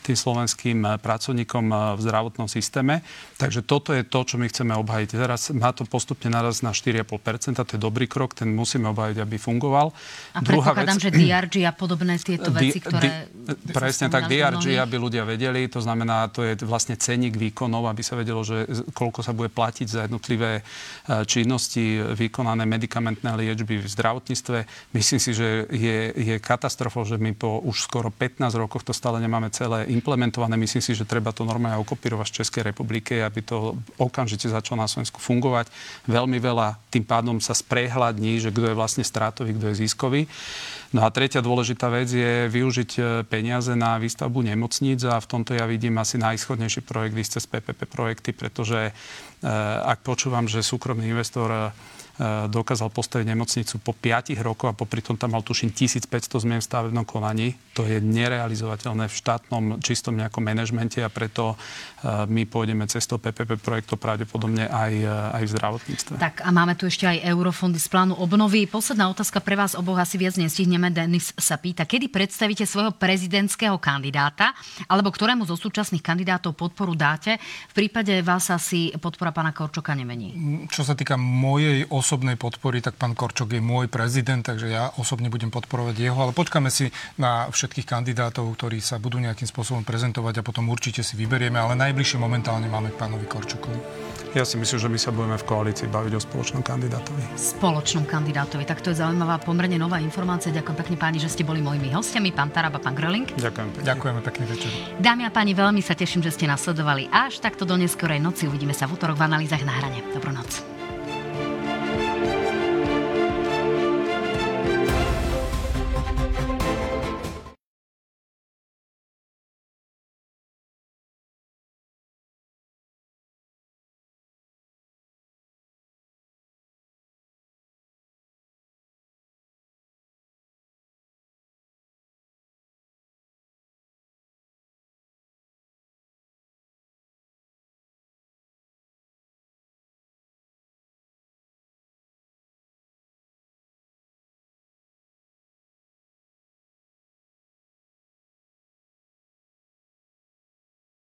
tým slovenským pracovníkom v zdravotnom systéme. Takže toto je to, čo my chceme obhajiť. Teraz má to postupne naraz na 4,5%, to je dobrý krok, ten musíme obhajiť, aby fungoval. A Druhá vec, že DRG a podobné tieto veci, ktoré... Di, presne tak, DRG, aby ľudia vedeli, to znamená, to je vlastne ceník výkonov, aby sa vedelo, že koľko sa bude platiť za jednotlivé e, činnosti vykonané medikamentné liečby v zdravotníctve. Myslím si, že je, je katastrofou, že my po už skoro 15 rokoch to stále nemáme celé implementované. Myslím si, že treba to normálne okopírovať z Českej republiky, aby to okamžite začalo na Slovensku fungovať. Veľmi veľa tým pádom sa sprehľadní, že kto je vlastne strátový, kto je ziskový. No a tretia dôležitá vec je využiť e, peniaze na výstavbu nemocníc a v tomto ja vidím asi najschodnejší projekt vy ste z PPP projekty, pretože e, ak počúvam, že súkromný investor E, dokázal postaviť nemocnicu po 5 rokoch a popri tom tam mal tuším 1500 zmien v stavebnom konaní. To je nerealizovateľné v štátnom čistom nejakom manažmente a preto e, my pôjdeme cestou PPP projektov pravdepodobne aj, e, aj v zdravotníctve. Tak a máme tu ešte aj eurofondy z plánu obnovy. Posledná otázka pre vás oboch asi viac nestihneme. Denis sa pýta, kedy predstavíte svojho prezidentského kandidáta alebo ktorému zo súčasných kandidátov podporu dáte? V prípade vás asi podpora pána Korčoka nemení. Čo sa týka mojej osobnej podpory, tak pán Korčok je môj prezident, takže ja osobne budem podporovať jeho, ale počkáme si na všetkých kandidátov, ktorí sa budú nejakým spôsobom prezentovať a potom určite si vyberieme, ale najbližšie momentálne máme k pánovi Korčokovi. Ja si myslím, že my sa budeme v koalícii baviť o spoločnom kandidátovi. Spoločnom kandidátovi. Tak to je zaujímavá, pomerne nová informácia. Ďakujem pekne páni, že ste boli mojimi hostiami, pán Taraba, pán Gröling. Ďakujem pekne. Ďakujeme pekne večer. Dámy a páni, veľmi sa teším, že ste nasledovali až takto do neskorej noci. Uvidíme sa v útorok v analýzach na hrane. Dobrú noc.